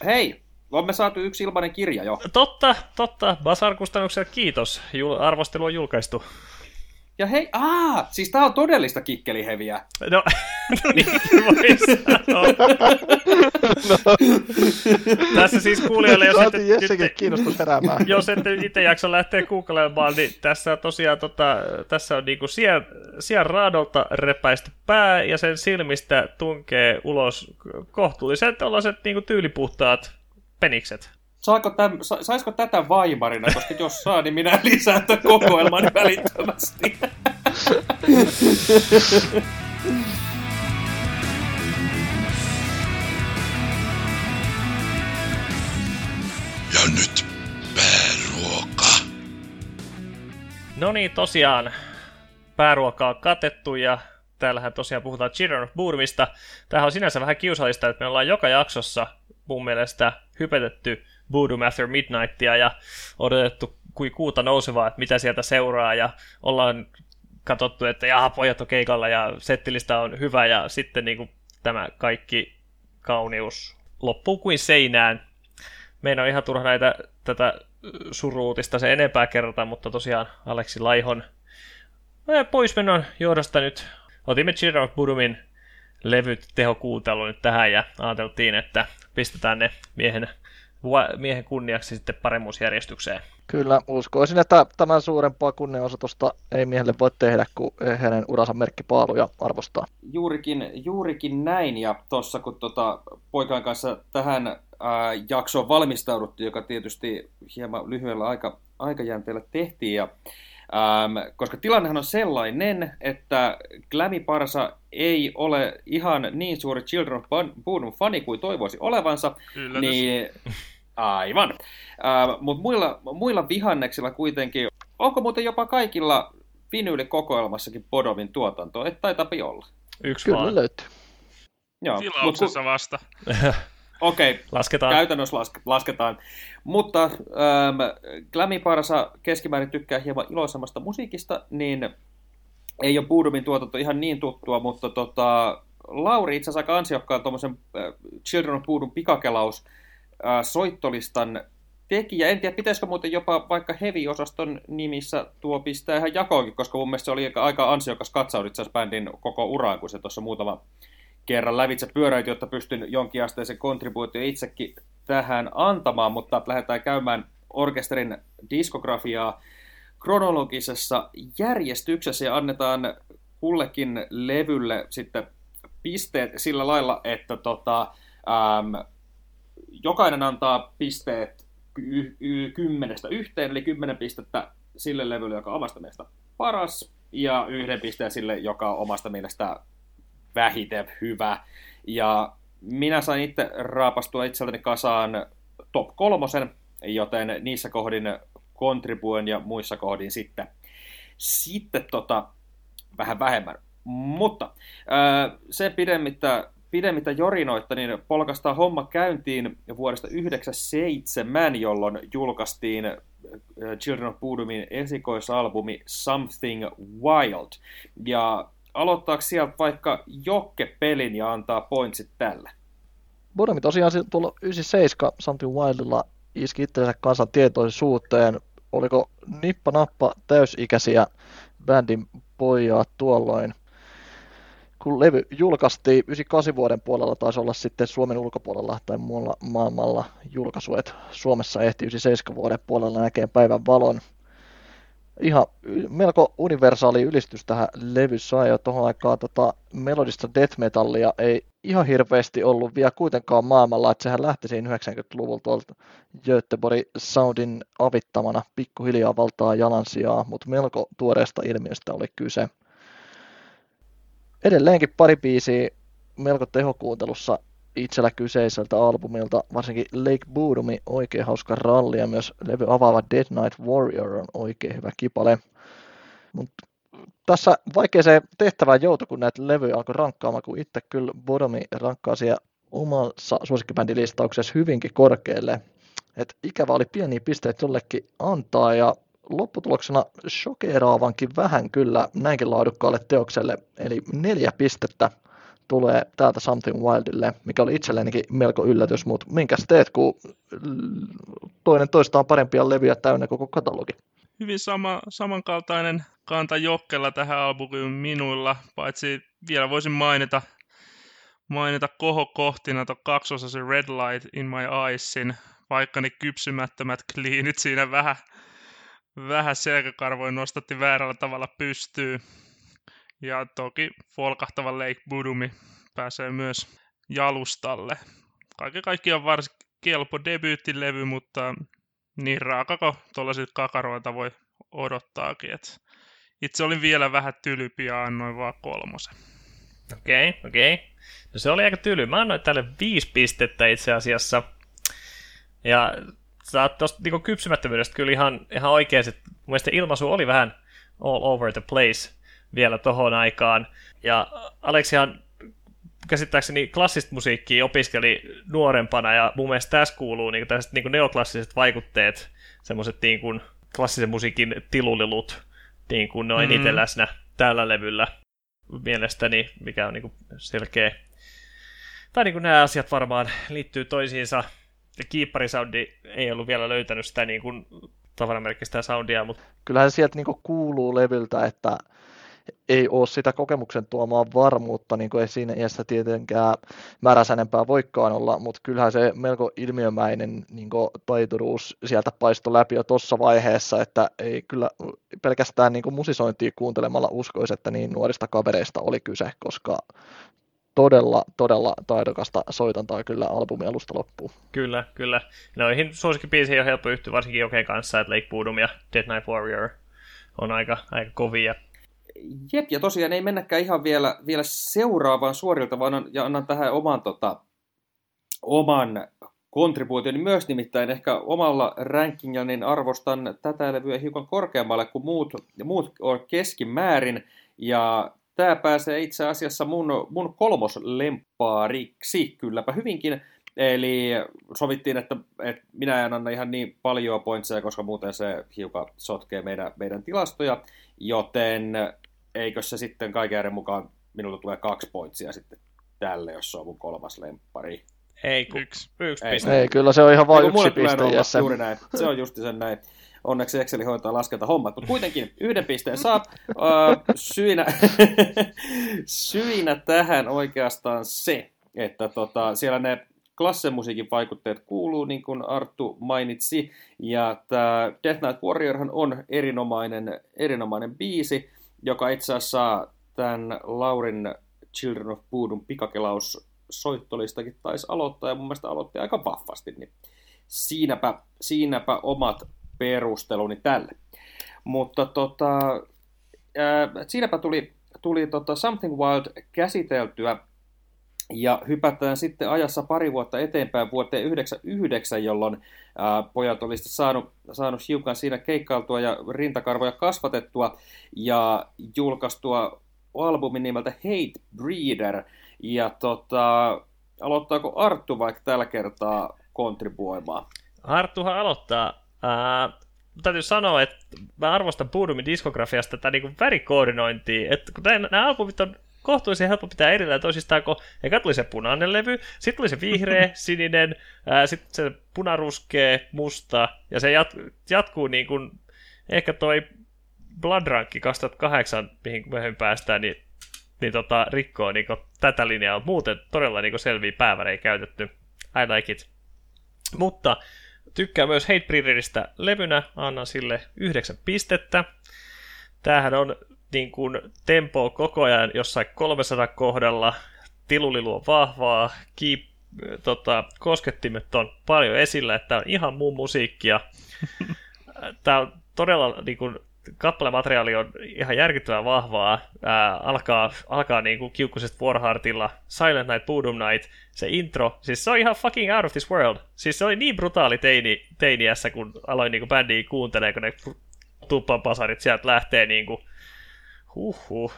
Hei, olemme saatu yksi ilmainen kirja jo. Totta, totta. Basar-kustannuksella kiitos. Jul- arvostelu on julkaistu. Ja hei, aa, siis tää on todellista kikkeliheviä. No, <laughs> niin voi sanoa. no. Tässä siis kuulijoille, jos ette, Jessekin kiinnostus heräämään. <laughs> Jos ette itse jaksa lähteä googlemaan, niin tässä tosiaan tota, tässä on niinku sien, sien raadolta repäisty pää ja sen silmistä tunkee ulos kohtuulliset tällaiset niinku tyylipuhtaat penikset. Saako täm, sa, saisiko tätä vaimarina, koska jos saa, niin minä lisään tämän kokoelman <laughs> välittömästi. Ja nyt pääruoka. No niin, tosiaan pääruoka on katettu ja täällähän tosiaan puhutaan Children of Boomista. Tämähän on sinänsä vähän kiusallista, että me ollaan joka jaksossa mun mielestä hypetetty Voodoo After Midnightia ja odotettu kuin kuuta nousevaa, että mitä sieltä seuraa ja ollaan katsottu, että jaha, pojat on keikalla ja settilistä on hyvä ja sitten niin kuin tämä kaikki kauneus loppuu kuin seinään. Meidän on ihan turha näitä, tätä suruutista se enempää kerrata, mutta tosiaan Aleksi Laihon poismenon johdosta nyt otimme Children of Budumin levyt tehokuuntelu nyt tähän ja ajateltiin, että pistetään ne miehen, miehen kunniaksi sitten paremmuusjärjestykseen. Kyllä, uskoisin, että tämän suurempaa kunnianosoitusta ei miehelle voi tehdä, kun hänen uransa merkkipaaluja arvostaa. Juurikin, juurikin näin, ja tuossa kun tota, poikaan kanssa tähän ää, jaksoon valmistauduttiin, joka tietysti hieman lyhyellä aika, aikajänteellä tehtiin, ja Ähm, koska tilannehan on sellainen, että Glammy Parsa ei ole ihan niin suuri Children of Bodom fani kuin toivoisi olevansa, Yllätys. niin <laughs> aivan. Ähm, Mutta muilla, muilla vihanneksilla kuitenkin, onko muuten jopa kaikilla vinyylikokoelmassakin Bodomin tuotantoa? Et taitapi olla. Yksi Kyllä vaan. löytyy. Joo, Tilauksessa vasta. <laughs> Okei, okay, Lasketaan. käytännössä laske, lasketaan. Mutta ähm, Glammy Parsa keskimäärin tykkää hieman iloisemmasta musiikista, niin ei ole Boodomin tuotanto ihan niin tuttua, mutta tota, Lauri itse asiassa aika ansiokkaan tuommoisen äh, Children of Boodum pikakelaus äh, soittolistan tekijä. En tiedä, pitäisikö muuten jopa vaikka Heavy-osaston nimissä tuo pistää ihan jakoonkin, koska mun mielestä se oli aika ansiokas katsaus itse asiassa bändin koko uraan, kun se tuossa muutama kerran lävitse pyöräyt, jotta pystyn jonkinasteisen kontribuutio itsekin tähän antamaan, mutta lähdetään käymään orkesterin diskografiaa kronologisessa järjestyksessä ja annetaan kullekin levylle sitten pisteet sillä lailla, että tota, äm, jokainen antaa pisteet y- y- kymmenestä yhteen, eli kymmenen pistettä sille levylle, joka on omasta mielestä paras, ja yhden pisteen sille, joka on omasta mielestä vähiten hyvä. Ja minä sain itse raapastua itseltäni kasaan top kolmosen, joten niissä kohdin kontribuen ja muissa kohdin sitten, sitten tota, vähän vähemmän. Mutta sen pidemmittä, pidemmittä jorinoitta, niin polkastaa homma käyntiin vuodesta 1997, jolloin julkaistiin Children of Boodomin esikoisalbumi Something Wild. Ja aloittaako sieltä vaikka Jokke pelin ja antaa pointsit tälle? Bodomi tosiaan tuolla 97 Something Wildilla iski itsensä kansan tietoisuuteen. Oliko nippa nappa täysikäisiä bändin pojaa tuolloin. Kun levy julkaistiin 98 vuoden puolella, taisi olla sitten Suomen ulkopuolella tai muualla maailmalla julkaisu, että Suomessa ehti 97 vuoden puolella näkee päivän valon ihan melko universaali ylistys tähän levy sai jo tuohon aikaan tota, melodista death metallia ei ihan hirveästi ollut vielä kuitenkaan maailmalla, että sehän lähti siinä 90-luvulta tuolta Göteborg Soundin avittamana pikkuhiljaa valtaa jalansijaa, mutta melko tuoreesta ilmiöstä oli kyse. Edelleenkin pari biisiä melko tehokuuntelussa itsellä kyseiseltä albumilta, varsinkin Lake Boodumi, oikein hauska ralli ja myös levy avaava Dead Night Warrior on oikein hyvä kipale. Mut tässä vaikea se tehtävä joutu, kun näitä levyjä alkoi rankkaamaan, kun itse kyllä Bodomi rankkaa siellä omassa suosikkibändilistauksessa hyvinkin korkealle. Et ikävä oli pieniä pisteitä jollekin antaa ja lopputuloksena shokeeraavankin vähän kyllä näinkin laadukkaalle teokselle, eli neljä pistettä tulee täältä Something Wildille, mikä oli itsellenikin melko yllätys, mutta minkäs teet, kun toinen toistaan parempia levyjä täynnä koko katalogi? Hyvin sama, samankaltainen kanta Jokkella tähän albumiin minuilla, paitsi vielä voisin mainita, mainita kohokohtina tuon kaksosaisen Red Light in My Eyesin, vaikka ne kypsymättömät kliinit siinä vähän, vähän selkäkarvoin nostatti väärällä tavalla pystyy. Ja toki folkahtava Lake Budumi pääsee myös jalustalle. Kaiken kaikkiaan varsin kelpo debyyttilevy, mutta niin raakako tuollaisilta kakaroilta voi odottaakin. Et itse olin vielä vähän tylympi ja annoin vaan kolmosen. Okei, okay, okei. Okay. No se oli aika tyly. Mä annoin tälle viisi pistettä itse asiassa. Ja sä oot tosta niin kypsymättömyydestä kyllä ihan, ihan oikein. Mun mielestä ilmaisu oli vähän all over the place vielä tohon aikaan. Ja Aleksihan käsittääkseni klassista musiikkia opiskeli nuorempana, ja mun mielestä tässä kuuluu niin tällaiset niin neoklassiset vaikutteet, semmoiset niin kuin klassisen musiikin tilulilut, niin kuin ne on mm. eniten läsnä tällä levyllä mielestäni, mikä on niin kuin selkeä. Tai niin kuin nämä asiat varmaan liittyy toisiinsa. Ja kiipparisoundi ei ollut vielä löytänyt sitä niin kuin tavaramerkkistä soundia, mutta... Kyllähän sieltä niin kuin kuuluu levyltä, että ei ole sitä kokemuksen tuomaa varmuutta, niin kuin ei siinä iässä tietenkään määräsänempää voikaan olla, mutta kyllähän se melko ilmiömäinen niin taituruus sieltä paistoi läpi jo tuossa vaiheessa, että ei kyllä pelkästään niin musisointia kuuntelemalla uskoisi, että niin nuorista kavereista oli kyse, koska todella, todella taidokasta soitantaa kyllä albumi alusta loppuun. Kyllä, kyllä. Noihin suosikkibiiseihin on helppo yhtyä, varsinkin Jokeen kanssa, että Lake Boodum ja Dead Night Warrior on aika, aika kovia. Jep, ja tosiaan ei mennäkään ihan vielä, vielä seuraavaan suorilta, vaan annan, ja annan tähän oman, tota, oman kontribuutioni myös, nimittäin ehkä omalla rankingilla niin arvostan tätä levyä hiukan korkeammalle kuin muut, muut on keskimäärin, ja tämä pääsee itse asiassa mun, mun kolmoslempaariksi, kylläpä hyvinkin, Eli sovittiin, että, että minä en anna ihan niin paljon pointseja, koska muuten se hiukan sotkee meidän, meidän tilastoja, joten eikö se sitten kaiken mukaan minulta tulee kaksi pointsia sitten tälle, jos se on mun kolmas lemppari. Ei, kun yksi, yksi ei, piste. Ei, kyllä se on ihan vain yksi piste. Nolla, juuri näin. Se on justi sen näin. Onneksi Excel hoitaa laskenta hommat, mutta kuitenkin yhden pisteen saa. Syinä, <laughs> syinä tähän oikeastaan se, että tota, siellä ne klassemusiikin vaikutteet kuuluu, niin kuin Arttu mainitsi, ja tämä Death Night Warriorhan on erinomainen, erinomainen biisi, joka itse asiassa tämän Laurin Children of Boodun pikakelaus soittolistakin taisi aloittaa, ja mun mielestä aloitti aika vahvasti, niin siinäpä, siinäpä omat perusteluni tälle. Mutta tota, ää, siinäpä tuli, tuli tota Something Wild käsiteltyä, ja hypätään sitten ajassa pari vuotta eteenpäin vuoteen 99, jolloin ää, pojat olisivat saanut, saanut hiukan siinä keikkailtua ja rintakarvoja kasvatettua ja julkaistua albumin nimeltä Hate Breeder. Ja tota, aloittaako Arttu vaikka tällä kertaa kontribuoimaan? Arttuhan aloittaa. Ää, täytyy sanoa, että mä arvostan Boodumin diskografiasta tätä niin värikoordinointia, että kun nämä albumit on kohtuullisen helppo pitää erillään toisistaan, kun eka tuli se punainen levy, sitten tuli se vihreä, <laughs> sininen, sitten se punaruskea, musta, ja se jat- jatkuu niin kuin, ehkä toi Blood Rank 2008, mihin myöhemmin päästään, niin, niin tota, rikkoo niin kuin, tätä linjaa. Muuten todella niin kuin, selviä päävärejä käytetty. I like it. Mutta tykkää myös Hatebreederistä levynä, annan sille yhdeksän pistettä. Tämähän on niin kuin tempo koko ajan jossain 300 kohdalla, tilulilu on vahvaa, keep, tota, koskettimet on paljon esillä, että on ihan muun musiikkia. <laughs> Tämä on todella niin kuin, kappalemateriaali on ihan järkyttävän vahvaa. Ää, alkaa alkaa niin kuin kiukkusesta Warheartilla, Silent Night, Voodoo Night, se intro, siis se on ihan fucking out of this world. Siis se oli niin brutaali teini, teiniässä, kun aloin niin kuin bändiä kuuntelemaan, kun ne tuppapasarit sieltä lähtee niin kuin, Huhhuh.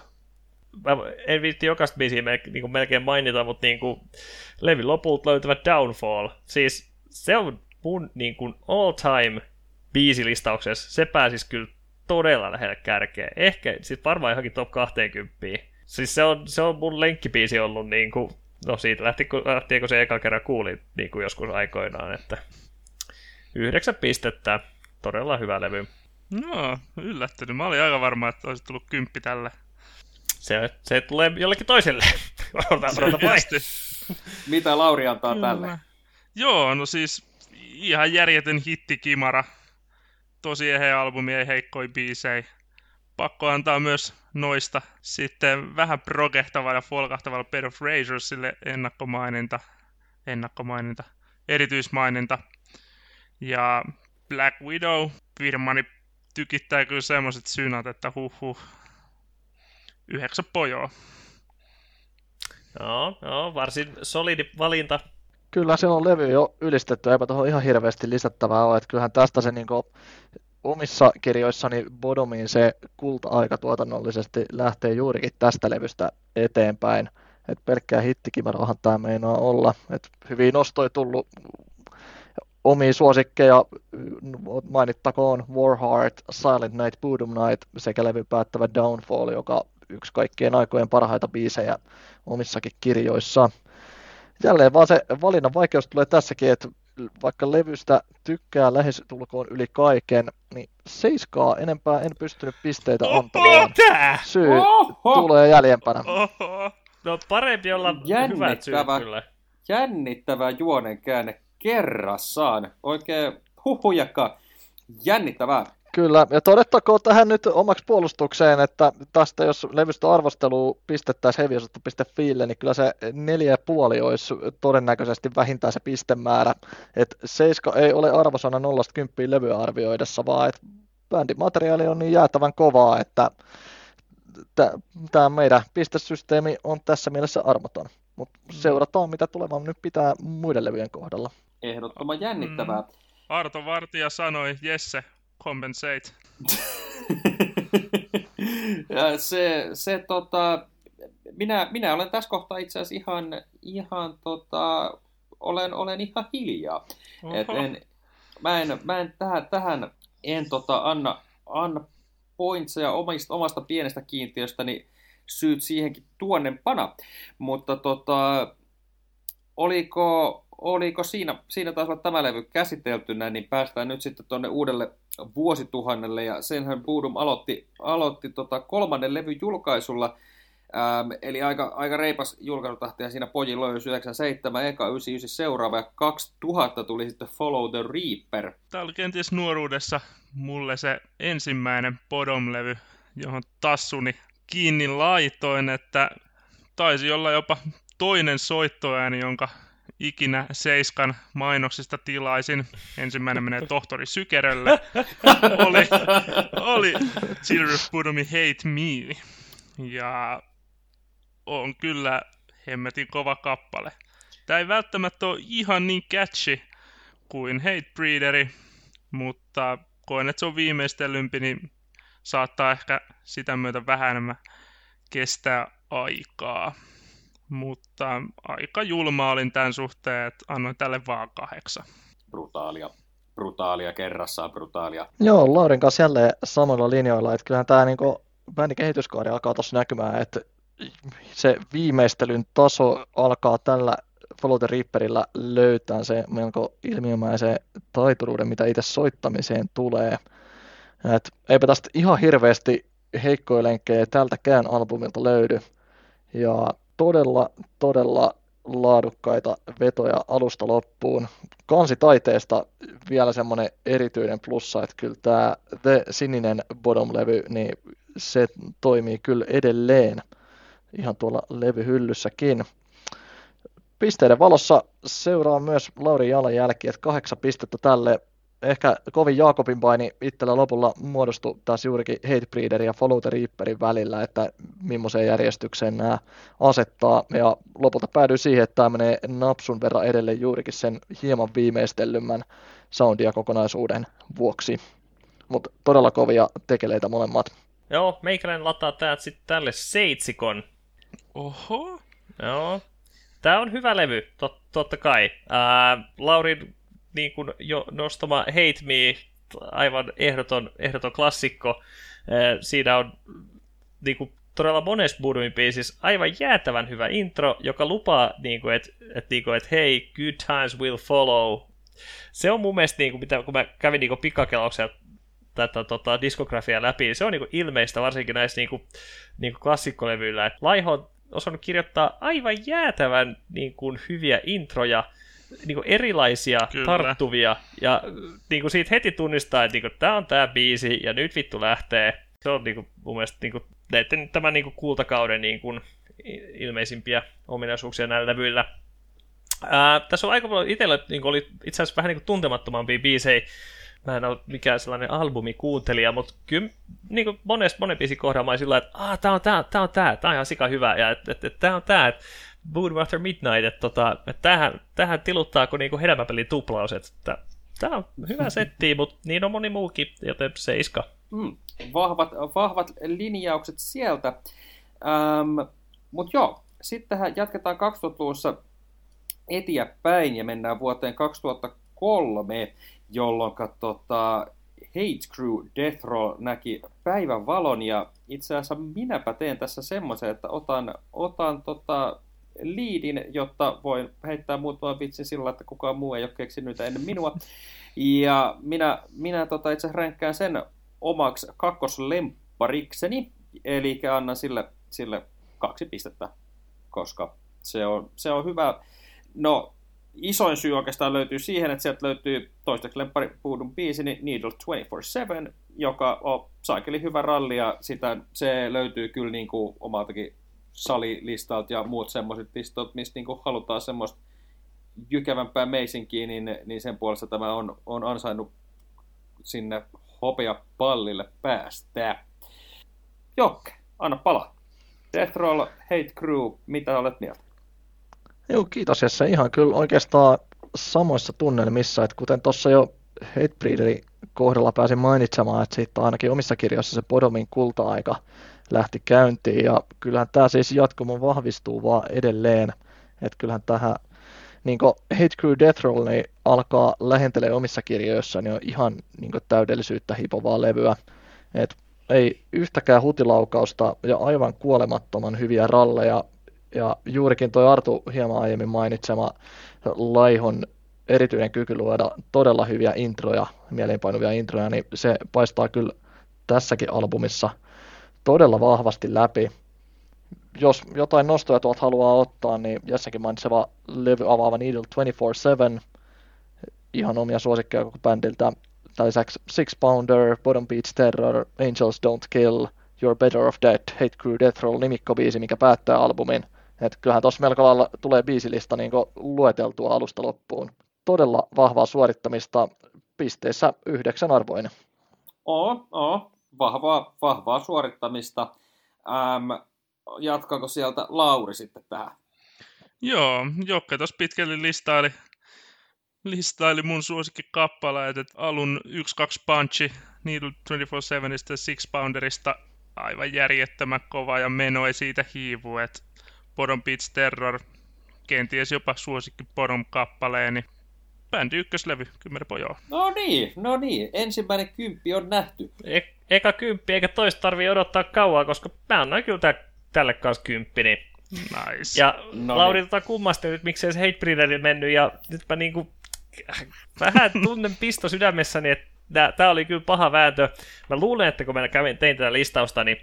Mä en viitti jokaista biisiä melkein, niin kuin melkein mainita, mutta niin kuin, levy lopulta löytävä Downfall. Siis se on mun niin kuin, all time biisilistauksessa. Se pääsisi kyllä todella lähelle kärkeä. Ehkä, siis varmaan johonkin top 20. Siis se on, se on mun lenkkibiisi ollut niin kuin, no siitä lähti, lähti kun se eka kerran kuuli niin kuin joskus aikoinaan, että yhdeksän pistettä, todella hyvä levy. No, yllättynyt. Mä olin aika varma, että olisi tullut kymppi tälle. Se, se tulee jollekin toiselle. <laughs> Mitä Lauri antaa Kyllä. tälle? Joo, no siis ihan järjetön hitti Kimara. Tosi eheä albumi, ei heikkoi biisei. Pakko antaa myös noista sitten vähän progehtavalla ja folkahtavalla Bed of Razorsille ennakkomaininta, ennakkomaininta, erityismaininta. Ja Black Widow, firmani tykittää kyllä semmoiset synat, että huh huh. Yhdeksän pojoa. Joo, joo, varsin solidi valinta. Kyllä se on levy jo ylistetty, eipä tuohon ihan hirveästi lisättävää ole, että kyllähän tästä se niinku omissa kirjoissani Bodomiin se kulta-aika tuotannollisesti lähtee juurikin tästä levystä eteenpäin. että pelkkää hittikimarohan tämä meinaa olla. Et hyvin nostoi tullut omia suosikkeja mainittakoon Warheart, Silent Night, Boodum Night sekä levy päättävä Downfall, joka yksi kaikkien aikojen parhaita biisejä omissakin kirjoissa. Jälleen vaan se valinnan vaikeus tulee tässäkin, että vaikka levystä tykkää lähestulkoon yli kaiken, niin seiskaa enempää en pystynyt pisteitä antamaan. Syy Oho! tulee jäljempänä. Oho! No parempi olla hyvät syyt kyllä. Jännittävä juonen käänne kerrassaan. Oikein huhujakka jännittävää. Kyllä, ja todettakoon tähän nyt omaksi puolustukseen, että tästä jos levystä arvostelu pistettäisiin heviosasta.fiille, niin kyllä se neljä puoli olisi todennäköisesti vähintään se pistemäärä. Että seiska ei ole arvosana 0 10 levyä arvioidessa, vaan että bändimateriaali on niin jäätävän kovaa, että tämä meidän pistesysteemi on tässä mielessä armoton. Mutta seurataan, mitä tulemaan nyt pitää muiden levyjen kohdalla. Ehdottoman jännittävää. Mm. Arto Vartija sanoi, Jesse, compensate. <laughs> ja se, se tota, minä, minä olen tässä kohtaa itse asiassa ihan, ihan tota, olen, olen ihan hiljaa. Et en, mä en, mä en tähän, tähän en tota, anna, anna pointseja omista, omasta pienestä kiintiöstäni syyt siihenkin tuonnempana. Mutta tota, oliko, oliko siinä, siinä taas olla tämä levy käsiteltynä, niin päästään nyt sitten tuonne uudelle vuosituhannelle, ja senhän Boodum aloitti, aloitti tota kolmannen levyn julkaisulla, Ähm, eli aika, aika reipas julkaisutahti, ja siinä pojilla on 97, eka 99 seuraava, ja 2000 tuli sitten Follow the Reaper. Tämä oli kenties nuoruudessa mulle se ensimmäinen Podom-levy, johon tassuni kiinni laitoin, että taisi olla jopa toinen soittoääni, jonka ikinä Seiskan mainoksista tilaisin. Ensimmäinen menee tohtori Sykerölle. oli, oli Children Me Hate Me. Ja on kyllä hemmetin kova kappale. Tämä ei välttämättä ole ihan niin catchy kuin Hatebreederi, mutta koen, että se on viimeistellympi, niin saattaa ehkä sitä myötä vähän enemmän kestää aikaa. Mutta aika julma olin tämän suhteen, että annoin tälle vaan kahdeksan. Brutaalia. brutaalia, kerrassaan brutaalia. Joo, Laurin kanssa jälleen samoilla linjoilla, että kyllähän tämä niinku, bändin kehityskaari alkaa tuossa näkymään, että se viimeistelyn taso alkaa tällä Follow the Reaperillä löytää se melko ilmiömäisen taituruuden, mitä itse soittamiseen tulee. Et eipä tästä ihan hirveästi heikkoja lenkkejä tältäkään albumilta löydy. Ja todella, todella laadukkaita vetoja alusta loppuun. Kansitaiteesta vielä semmoinen erityinen plussa, että kyllä tämä The Sininen Bottom-levy, niin se toimii kyllä edelleen ihan tuolla levyhyllyssäkin. Pisteiden valossa seuraa myös Lauri Jalanjälki, että kahdeksan pistettä tälle ehkä kovin Jaakobin paini itsellä lopulla muodostui taas juurikin Hatebreederin ja Follow the Reaperin välillä, että millaiseen järjestykseen nämä asettaa. Ja lopulta päädyin siihen, että tämä menee napsun verran edelleen juurikin sen hieman viimeistellymmän soundia kokonaisuuden vuoksi. Mutta todella kovia tekeleitä molemmat. Joo, meikäläinen lataa täältä sitten tälle seitsikon. Oho. Joo. Tää on hyvä levy, tot, totta kai. Ää, Laurin niin kuin jo nostama Hate Me, aivan ehdoton, ehdoton klassikko. Siinä on niin kuin, todella monessa Budumin biisissä aivan jäätävän hyvä intro, joka lupaa, niin kuin, että, että, niin kuin, että hei, good times will follow. Se on mun mielestä, niin kuin, mitä, kun mä kävin niin pikakelauksella tätä tota, diskografiaa läpi, se on niin kuin, ilmeistä varsinkin näissä niin kuin, niin kuin klassikkolevyillä. Laiho on osannut kirjoittaa aivan jäätävän niin kuin, hyviä introja, niin kuin erilaisia, Kyllä. tarttuvia, ja niin kuin siitä heti tunnistaa, että niin kuin, tämä on tämä biisi, ja nyt vittu lähtee. Se on niin kuin, mun mielestä niin kuin, näiden, tämän niin kuin, kultakauden niin kuin, ilmeisimpiä ominaisuuksia näillä levyillä. Ää, tässä on aika paljon itsellä niin oli itse asiassa vähän niin kuin tuntemattomampia biisejä. Mä en ole mikään sellainen albumikuuntelija, mutta kyllä niin kuin monessa, monen biisin kohdalla mä sillä että ah, tää on tää, tää on tää, tää on ihan sika hyvä, ja että et, et, tää on tää, että Boom After Midnight, että tota, et tähän, tähän tiluttaako niinku hedelmäpelin tuplaus, että tämä on hyvä setti, mutta niin on moni muukin, joten seiska. Mm, vahvat, vahvat linjaukset sieltä. Ähm, mutta joo, sittenhän jatketaan 2000-luvussa eteenpäin ja mennään vuoteen 2003, jolloin tota, Hate Crew Death Roll näki päivän valon ja itse asiassa minäpä teen tässä semmoisen, että otan, otan tota, liidin, jotta voin heittää muutaman vitsin sillä, että kukaan muu ei ole keksinyt ennen minua. Ja minä, minä tota, itse ränkkään sen omaksi kakkoslemparikseni, eli annan sille, sille kaksi pistettä, koska se on, se on hyvä. No, isoin syy oikeastaan löytyy siihen, että sieltä löytyy toistaiseksi lempparipuudun biisi, niin Needle 24-7, joka on saakeli hyvä ralli, ja sitä, se löytyy kyllä niin kuin omaltakin salilistat ja muut semmoiset listat, mistä niin halutaan semmoista jykevämpää meisinkiä, niin, niin sen puolesta tämä on, on ansainnut sinne hopea pallille päästä. Jokke, anna pala. Death Roll, Hate Crew, mitä olet mieltä? Joo, kiitos Jesse. Ihan kyllä oikeastaan samoissa tunnelmissa, että kuten tuossa jo Hatebreederin kohdalla pääsin mainitsemaan, että siitä on ainakin omissa kirjoissa se Podomin kulta-aika lähti käyntiin ja kyllähän tämä siis jatkumo vahvistuu vaan edelleen, että kyllähän tähän niin Hate Crew Death Roll niin alkaa lähentelee omissa kirjoissa niin on ihan niin täydellisyyttä hipovaa levyä. Et ei yhtäkään hutilaukausta ja aivan kuolemattoman hyviä ralleja. Ja juurikin tuo Artu hieman aiemmin mainitsema Laihon erityinen kyky luoda todella hyviä introja, mieleenpainuvia introja, niin se paistaa kyllä tässäkin albumissa – todella vahvasti läpi. Jos jotain nostoja tuolta haluaa ottaa, niin jossakin mainitseva levy avaava Needle 24-7, ihan omia suosikkeja koko bändiltä. Tämän lisäksi Six Pounder, Bottom Beats Terror, Angels Don't Kill, You're Better of Dead, Hate Crew Death Roll nimikkobiisi, mikä päättää albumin. Et kyllähän tuossa melko lailla tulee biisilista niin lueteltua alusta loppuun. Todella vahvaa suorittamista, pisteissä yhdeksän arvoinen. Oo, oo vahvaa, vahvaa suorittamista. Ähm, jatkaako sieltä Lauri sitten tähän? Joo, Jokke tuossa pitkälle listaili, listaili mun suosikkikappaleet, että alun 1-2 punchi, Needle 24-7 Six Pounderista aivan järjettömän kova ja meno ei siitä hiivu, että Bottom Beats Terror, kenties jopa suosikki Bottom kappaleeni. Bändi ykköslevy, kymmenen pojaa. No niin, no niin. Ensimmäinen kymppi on nähty. E- eka kymppi, eikä toista tarvii odottaa kauaa, koska mä annoin kyllä tä- tälle kanssa kymppi, niin Nice. Ja No no Lauri niin. tota kummasteli, että miksei se Hatebreederi mennyt, ja nyt mä niinku vähän tunnen pisto sydämessäni, että tämä oli kyllä paha vääntö. Mä luulen, että kun mä kävin, tein tätä listausta, niin,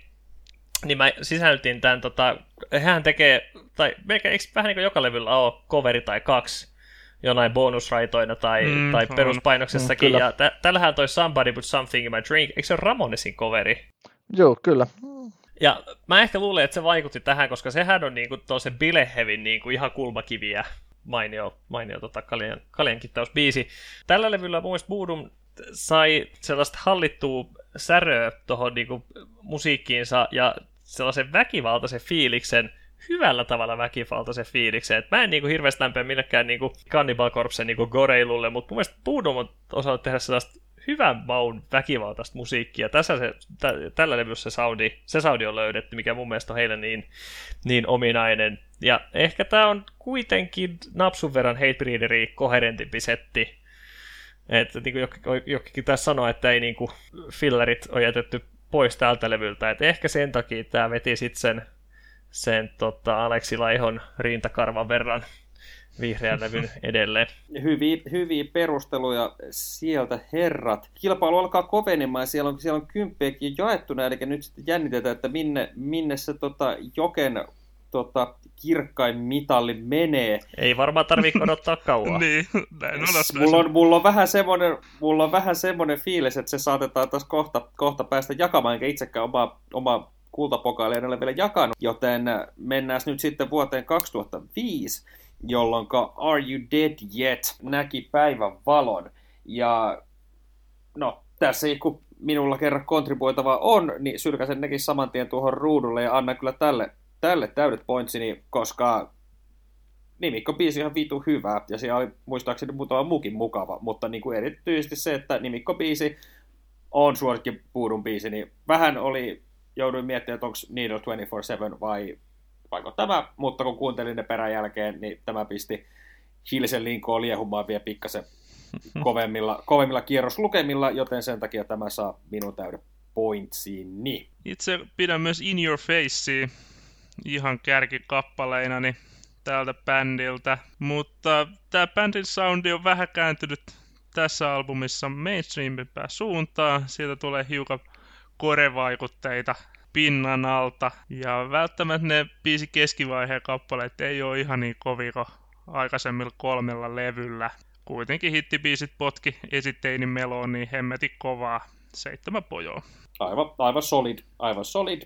niin mä sisällytin tämän, tota, hän tekee, tai melkein, eikö vähän niin kuin joka levyllä ole coveri tai kaksi, jonain bonusraitoina tai, Mm, tai on. peruspainoksessakin, Mm, kyllä. ja tä- tällähän toi Somebody Put Something in My Drink, eikö se ole Ramonesin coveri? Joo, kyllä. Ja mä ehkä luulen, että se vaikutti tähän, koska sehän on niinku se Bilehevin niinku ihan kulmakiviä mainio, mainio tota kaljan, kaljankittausbiisi. Tällä levyllä mun mielestä Voodoo sai sellaista hallittua säröä tuohon niinku musiikkiinsa ja sellaisen väkivaltaisen fiiliksen, hyvällä tavalla väkivaltaisen fiiliksen. Et mä en niinku hirveästi lämpeä millekään niinku Cannibal Corpsen niinku goreilulle, mutta mun mielestä Voodoo on osannut tehdä sellaista hyvän maun väkivaltaista musiikkia. Tässä se, tä, tällä levyssä se soundi, se soundi on löydetty, mikä mun mielestä on heille niin, niin ominainen. Ja ehkä tämä on kuitenkin napsun verran Hatebreederi koherentimpi setti. Että niin kuin jokin tässä sanoi, että ei niin kuin fillerit ole jätetty pois tältä levyltä. Et ehkä sen takia tämä veti sitten sen, sen tota Aleksi Laihon rintakarvan verran vihreän levyn <laughs> edelleen. Hyviä, hyviä perusteluja sieltä, herrat. Kilpailu alkaa kovenemaan ja siellä on, siellä on kymppiäkin jaettuna, eli nyt sitten jännitetään, että minne, minne se tota, joken tota, kirkkain mitalli menee. Ei varmaan tarvitse odottaa <laughs> kauan. niin, näin on Mulla on, mulla on vähän semmoinen, mulla on vähän semmoinen fiilis, että se saatetaan taas kohta, kohta päästä jakamaan, enkä itsekään omaa, omaa kultapokaalia en ole vielä jakanut, joten mennään nyt sitten vuoteen 2005, jolloin Are You Dead Yet näki päivän valon. Ja no, tässä kun minulla kerran kontribuoitava on, niin sylkäsen nekin saman tien tuohon ruudulle ja annan kyllä tälle, tälle täydet pointsini, koska nimikkobiisi on ihan vitu hyvä, ja siellä oli muistaakseni muutama muukin mukava, mutta niin kuin erityisesti se, että nimikkobiisi on suosikki puudun biisi, niin vähän oli, jouduin miettimään, että onko Needle 24-7 vai vaiko tämä, mutta kun kuuntelin ne perän jälkeen, niin tämä pisti Hilsen linkoon liehumaan vielä pikkasen <laughs> kovemmilla, kovemmilla kierroslukemilla, joten sen takia tämä saa minun täyden pointsiini. Itse pidän myös In Your Facea ihan kärkikappaleinani tältä bändiltä, mutta tämä bändin soundi on vähän kääntynyt tässä albumissa mainstreamimpään suuntaan. Sieltä tulee hiukan korevaikutteita pinnan alta. Ja välttämättä ne biisi keskivaiheen kappaleet ei ole ihan niin kovin kuin aikaisemmilla kolmella levyllä. Kuitenkin hittibiisit potki esitteinin meloon niin hemmeti kovaa. Seitsemän pojoa. Aivan, aivan solid, aivan solid.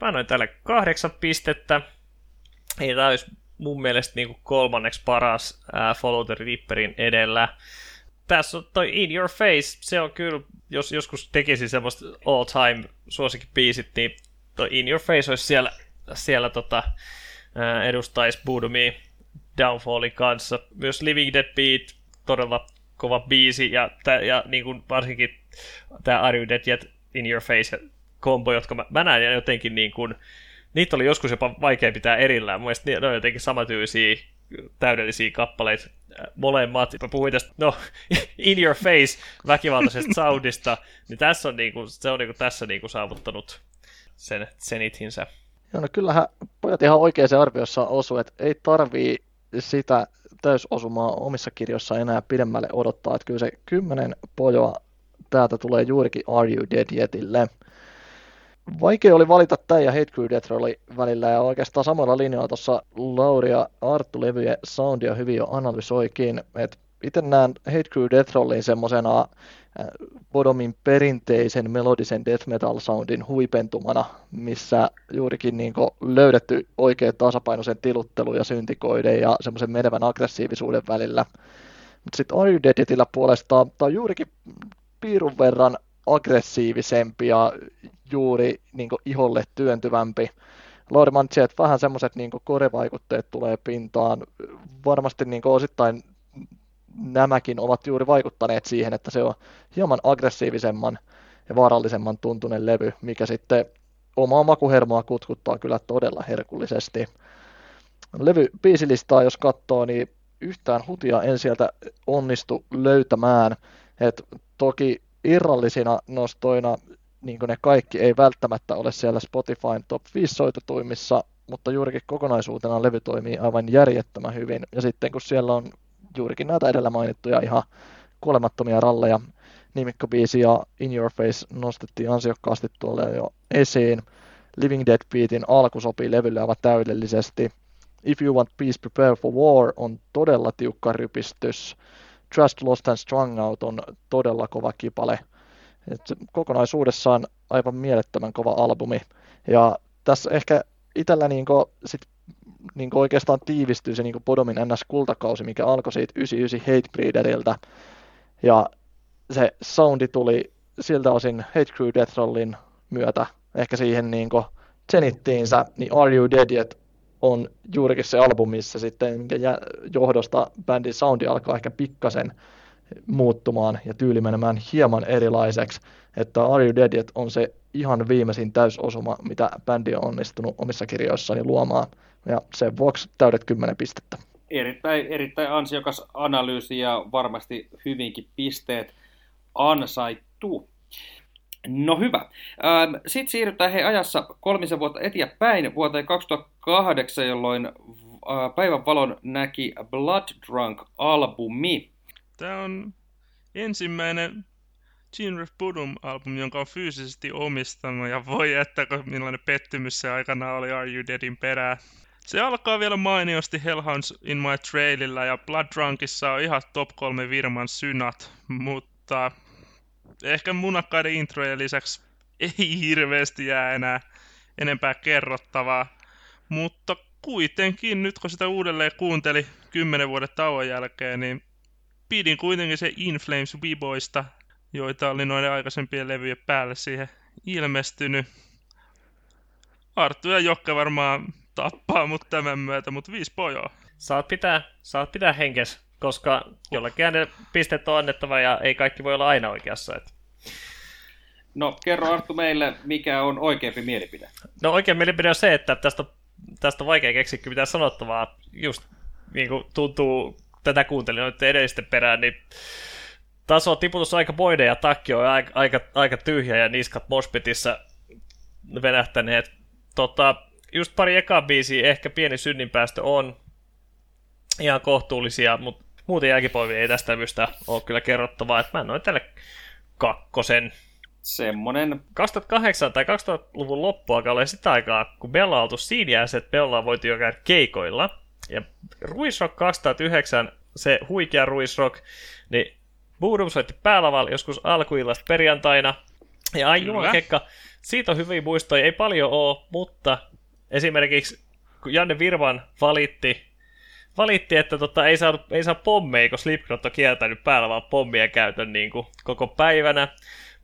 Mä annoin tälle kahdeksan pistettä. Ei tämä olisi mun mielestä niin kolmanneksi paras ää, Follow the Reaperin edellä. Tässä on toi In Your Face, se on kyllä, jos joskus tekisi semmoista all time suosikkibiisit, niin toi In Your Face olisi siellä, siellä tota, edustaisi Budumi Downfallin kanssa. Myös Living Dead Beat, todella kova biisi, ja, tä, ja niin kuin varsinkin tämä Are You Dead Yet In Your Face kombo, jotka mä, mä näen jotenkin niin kuin, niitä oli joskus jopa vaikea pitää erillään. Mun mielestä ne on jotenkin samatyylisiä, täydellisiä kappaleita molemmat. Mä puhuin tästä, no, <laughs> in your face väkivaltaisesta <laughs> soundista, niin tässä on niinku, se on niinku tässä niinku saavuttanut sen senithinsä. Joo, no kyllähän pojat ihan oikeaan arviossa osu, että ei tarvii sitä täysosumaa omissa kirjoissa enää pidemmälle odottaa, että kyllä se kymmenen pojoa täältä tulee juurikin Are You Dead Yetille. Vaikea oli valita tämän ja Hate Crew Death Rollin välillä ja oikeastaan samalla linjalla tuossa Lauri ja Arttu levyjen soundia hyvin jo analysoikin. Et itse näen Hate Crew Death Rollin semmoisena Bodomin perinteisen melodisen death metal soundin huipentumana, missä juurikin niin löydetty oikea tasapainoisen tiluttelu ja syntikoiden ja semmoisen menevän aggressiivisuuden välillä. Mutta sitten Are You Deaditillä puolestaan tämä on juurikin piirun verran aggressiivisempi ja juuri niin iholle työntyvämpi. Mantsi, että vähän semmoiset niin korevaikutteet tulee pintaan. Varmasti niin osittain nämäkin ovat juuri vaikuttaneet siihen, että se on hieman aggressiivisemman ja vaarallisemman tuntunen levy, mikä sitten omaa makuhermoa kutkuttaa kyllä todella herkullisesti. Levy biisilistaa, jos katsoo, niin yhtään hutia en sieltä onnistu löytämään. Et toki irrallisina nostoina niin ne kaikki ei välttämättä ole siellä Spotifyn top 5 soitetuimmissa, mutta juurikin kokonaisuutena levy toimii aivan järjettömän hyvin. Ja sitten kun siellä on juurikin näitä edellä mainittuja ihan kuolemattomia ralleja, nimikkobiisi ja In Your Face nostettiin ansiokkaasti tuolle jo esiin. Living Dead Beatin alku sopii levylle aivan täydellisesti. If You Want Peace, Prepare for War on todella tiukka rypistys. Trust Lost and Strung Out on todella kova kipale. Et kokonaisuudessaan aivan mielettömän kova albumi. Ja tässä ehkä itsellä niinku sit niinku oikeastaan tiivistyy se niinku Podomin NS-kultakausi, mikä alkoi siitä 99 Hatebreederiltä. Ja se soundi tuli siltä osin Hate Crew Death Rollin myötä ehkä siihen niinku zenittiinsä, niin Are You Dead Yet on juurikin se albumi, missä sitten minkä johdosta bändin soundi alkaa ehkä pikkasen muuttumaan ja tyyli menemään hieman erilaiseksi, että Are You Dead on se ihan viimeisin täysosuma, mitä bändi on onnistunut omissa kirjoissaan luomaan, ja sen vuoksi täydet 10 pistettä. Erittäin, erittäin ansiokas analyysi ja varmasti hyvinkin pisteet ansaittu. No hyvä. Ähm, Sitten siirrytään he ajassa kolmisen vuotta eteenpäin vuoteen 2008, jolloin äh, päivän valon näki Blood Drunk-albumi. Tämä on ensimmäinen Gene Budum-albumi, jonka on fyysisesti omistanut, ja voi että millainen pettymys se aikana oli Are You Deadin perään. Se alkaa vielä mainiosti Hellhounds in My Trailillä, ja Blood Drunkissa on ihan top 3 Virman synat, mutta ehkä munakkaiden introjen lisäksi ei hirveästi jää enää enempää kerrottavaa. Mutta kuitenkin, nyt kun sitä uudelleen kuunteli kymmenen vuoden tauon jälkeen, niin pidin kuitenkin se In Flames Wiboista, joita oli noiden aikaisempien levyjen päälle siihen ilmestynyt. Arttu ja Jokke varmaan tappaa mut tämän myötä, mutta viisi pojoa. Saat pitää, saat pitää henkes koska jollakin ne pistet on annettava ja ei kaikki voi olla aina oikeassa. Että. No, kerro Arttu meille, mikä on oikeampi mielipide. No oikea mielipide on se, että tästä, tästä on vaikea keksiä mitä sanottavaa. Just niin kuin tuntuu, tätä kuuntelin noiden edellisten perään, niin taso tiputus aika boide ja takki on aika, aika, aika tyhjä ja niskat mospitissä venähtäneet. Tota, just pari ekaa biisiä, ehkä pieni synninpäästö on ihan kohtuullisia, mutta muuten jälkipoivi ei tästä levystä ole kyllä kerrottavaa, että mä annoin tälle kakkosen. Semmonen. 2008 tai 2000-luvun loppua oli sitä aikaa, kun Bella on oltu siinä että Bella voitu jo käydä keikoilla. Ja Ruisrock 2009, se huikea Ruisrock, niin Boodum soitti päälavalla joskus alkuillasta perjantaina. Ja ai kekka, siitä on hyviä muistoja, ei paljon ole, mutta esimerkiksi kun Janne Virvan valitti valitti, että tota, ei, saa, ei saa pommeja, kun Slipknot on kieltänyt päällä vaan pommien käytön niin kuin, koko päivänä.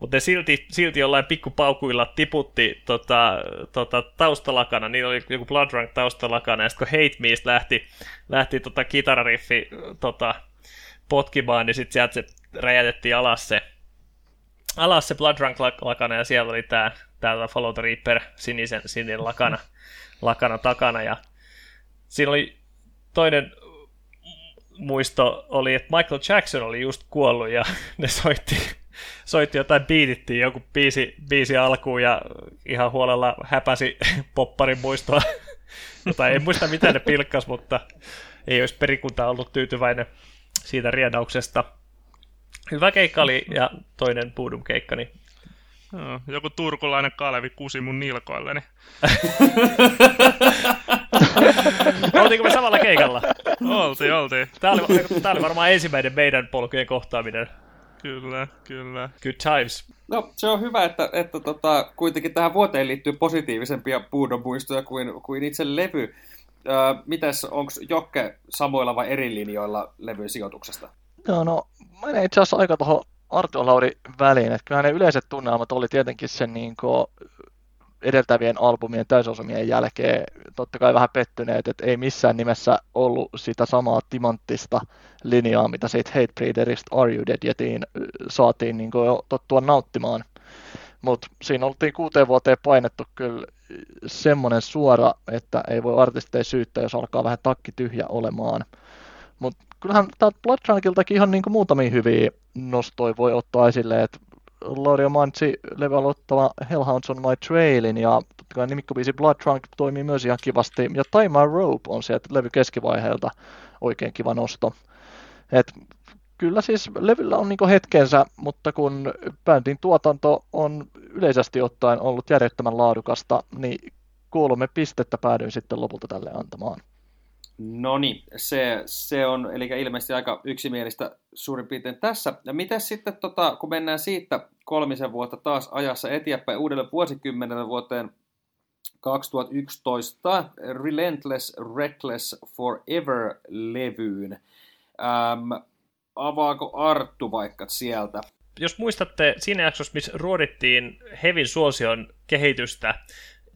Mutta silti, silti jollain pikkupaukuilla tiputti tota, tota, taustalakana, niin oli joku Bloodrunk taustalakana, ja sitten kun Hate Meist lähti, lähti tota, kitarariffi tota, potkimaan, niin sitten sieltä se räjätettiin alas se, alas se Bloodrunk lakana, ja siellä oli tämä tää Follow the Reaper sinisen, sininen lakana, lakana takana, ja siinä oli toinen muisto oli, että Michael Jackson oli just kuollut ja <laughs> ne soitti, soitti jotain, biitittiin joku biisi, biisi alkuun ja ihan huolella häpäsi <laughs> popparin muistoa. Jota <laughs> ei muista mitä ne pilkkas, mutta ei olisi perikunta ollut tyytyväinen siitä riedauksesta. Hyvä keikka oli ja toinen Boodum keikka, niin joku turkulainen Kalevi kusi mun nilkoilleni. <laughs> Oltiinko me samalla keikalla? oltiin, oltiin. Tämä oli, tämä oli varmaan ensimmäinen meidän polkujen kohtaaminen. Kyllä, kyllä. Good times. No, se on hyvä, että, että tota, kuitenkin tähän vuoteen liittyy positiivisempia muistoja kuin, kuin itse levy. Öö, mites, onko Jokke samoilla vai eri linjoilla levyn sijoituksesta? Joo, no, mä itse asiassa aika tuohon Arto Lauri väliin. Että kyllä ne yleiset tunnelmat oli tietenkin sen niin kuin edeltävien albumien täysosumien jälkeen totta kai vähän pettyneet, että ei missään nimessä ollut sitä samaa timanttista linjaa, mitä siitä Hatebreederista Are You Dead Yetiin saatiin niin jo tottua nauttimaan. Mutta siinä oltiin kuuteen vuoteen painettu kyllä semmoinen suora, että ei voi artisteja syyttää, jos alkaa vähän takki tyhjä olemaan. Mutta kyllähän täältä Bloodrunkiltakin ihan niin kuin muutamia hyviä nostoja voi ottaa esille, että Laurio Manzi levy Hellhounds on My Trailin ja totta kai nimikkobiisi Blood Trunk toimii myös ihan kivasti ja Time Rope on sieltä levy keskivaiheelta oikein kiva nosto. Et kyllä siis levyllä on niinku hetkensä, mutta kun bändin tuotanto on yleisesti ottaen ollut järjettömän laadukasta, niin kolme pistettä päädyin sitten lopulta tälle antamaan. No niin, se, se on eli ilmeisesti aika yksimielistä suurin piirtein tässä. Ja miten sitten, tota, kun mennään siitä kolmisen vuotta taas ajassa eteenpäin uudelle vuosikymmenelle vuoteen 2011 Relentless Reckless Forever-levyyn. Ähm, avaako Arttu vaikka sieltä? Jos muistatte siinä jaksossa, missä ruodittiin Hevin suosion kehitystä,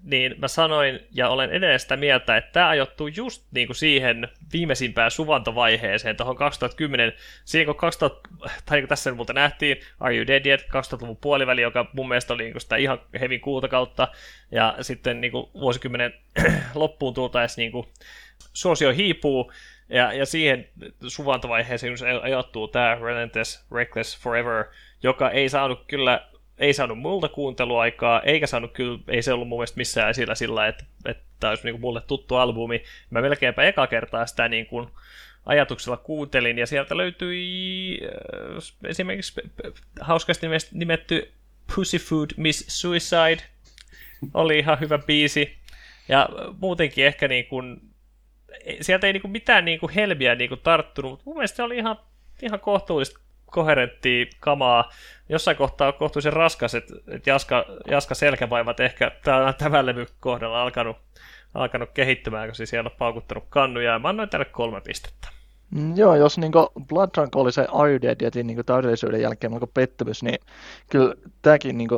niin mä sanoin ja olen edelleen sitä mieltä, että tämä ajoittuu just niin kuin siihen viimeisimpään suvantovaiheeseen, tuohon 2010, siihen kun 2000, tai niin tässä muuten nähtiin, Are You Dead Yet, 2000-luvun puoliväli, joka mun mielestä oli niin kuin sitä ihan hevin kautta, ja sitten niin kuin vuosikymmenen <clears throat> loppuun tultaessa niin kuin suosio hiipuu, ja, ja siihen suvantovaiheeseen ajoittuu tämä Relentless Reckless Forever, joka ei saanut kyllä ei saanut multa kuunteluaikaa, eikä saanut kyllä, ei se ollut mun mielestä missään esillä sillä, että, että tämä olisi niin kuin mulle tuttu albumi. Mä melkeinpä eka kertaa sitä niin kuin ajatuksella kuuntelin, ja sieltä löytyi äh, esimerkiksi hauskasti nimetty Pussyfood Miss Suicide, oli ihan hyvä biisi, ja muutenkin ehkä niin kuin, sieltä ei niin kuin mitään niin kuin helmiä niin kuin tarttunut, mutta mun mielestä se oli ihan, ihan kohtuullista koherenttia kamaa. Jossain kohtaa on kohtuullisen raskas, että, että Jaska, Jaska selkävaivat ehkä tämän levy kohdalla alkanut, alkanut kehittymään, kun siellä on paukuttanut kannuja, ja mä annoin tälle kolme pistettä. Mm, joo, jos niin Blood Drunk oli se Are You Dead Yetin niin täydellisyyden jälkeen niin pettymys, niin kyllä tämäkin niin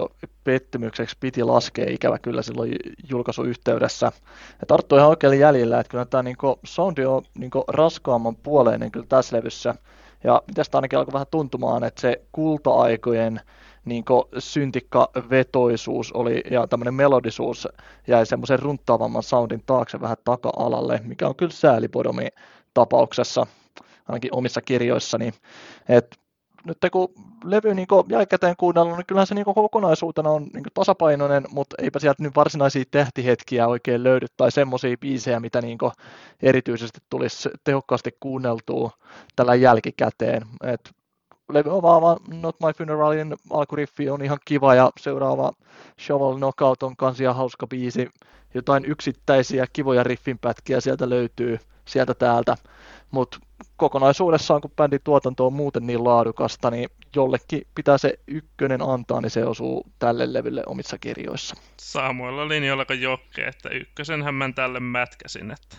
pettymykseksi piti laskea ikävä kyllä silloin julkaisuyhteydessä. Ja tarttui ihan oikealle jäljellä, että kyllä tämä niin soundi on niin raskaamman puoleinen kyllä tässä levyssä. Ja tästä ainakin alkoi vähän tuntumaan, että se kulta-aikojen niin syntikkavetoisuus oli, ja tämmöinen melodisuus jäi semmoisen runttaavamman soundin taakse vähän taka-alalle, mikä on kyllä säälipodomi tapauksessa, ainakin omissa kirjoissani. Et nyt kun levy niin jälkikäteen kuunnellut, niin kyllähän se niin kokonaisuutena on niin tasapainoinen, mutta eipä sieltä nyt varsinaisia tähtihetkiä oikein löydy tai semmoisia biisejä, mitä niin erityisesti tulisi tehokkaasti kuunneltua tällä jälkikäteen. Et levy on vaan Not My Funeralin alkuriffi on ihan kiva ja seuraava Shovel Knockout on kans ihan hauska biisi. Jotain yksittäisiä kivoja riffinpätkiä sieltä löytyy sieltä täältä, mutta kokonaisuudessaan, kun bändin tuotanto on muuten niin laadukasta, niin jollekin pitää se ykkönen antaa, niin se osuu tälle levylle omissa kirjoissa. Samoilla linjoilla kuin Jokke, että ykkösenhän mä tälle mätkäsin, että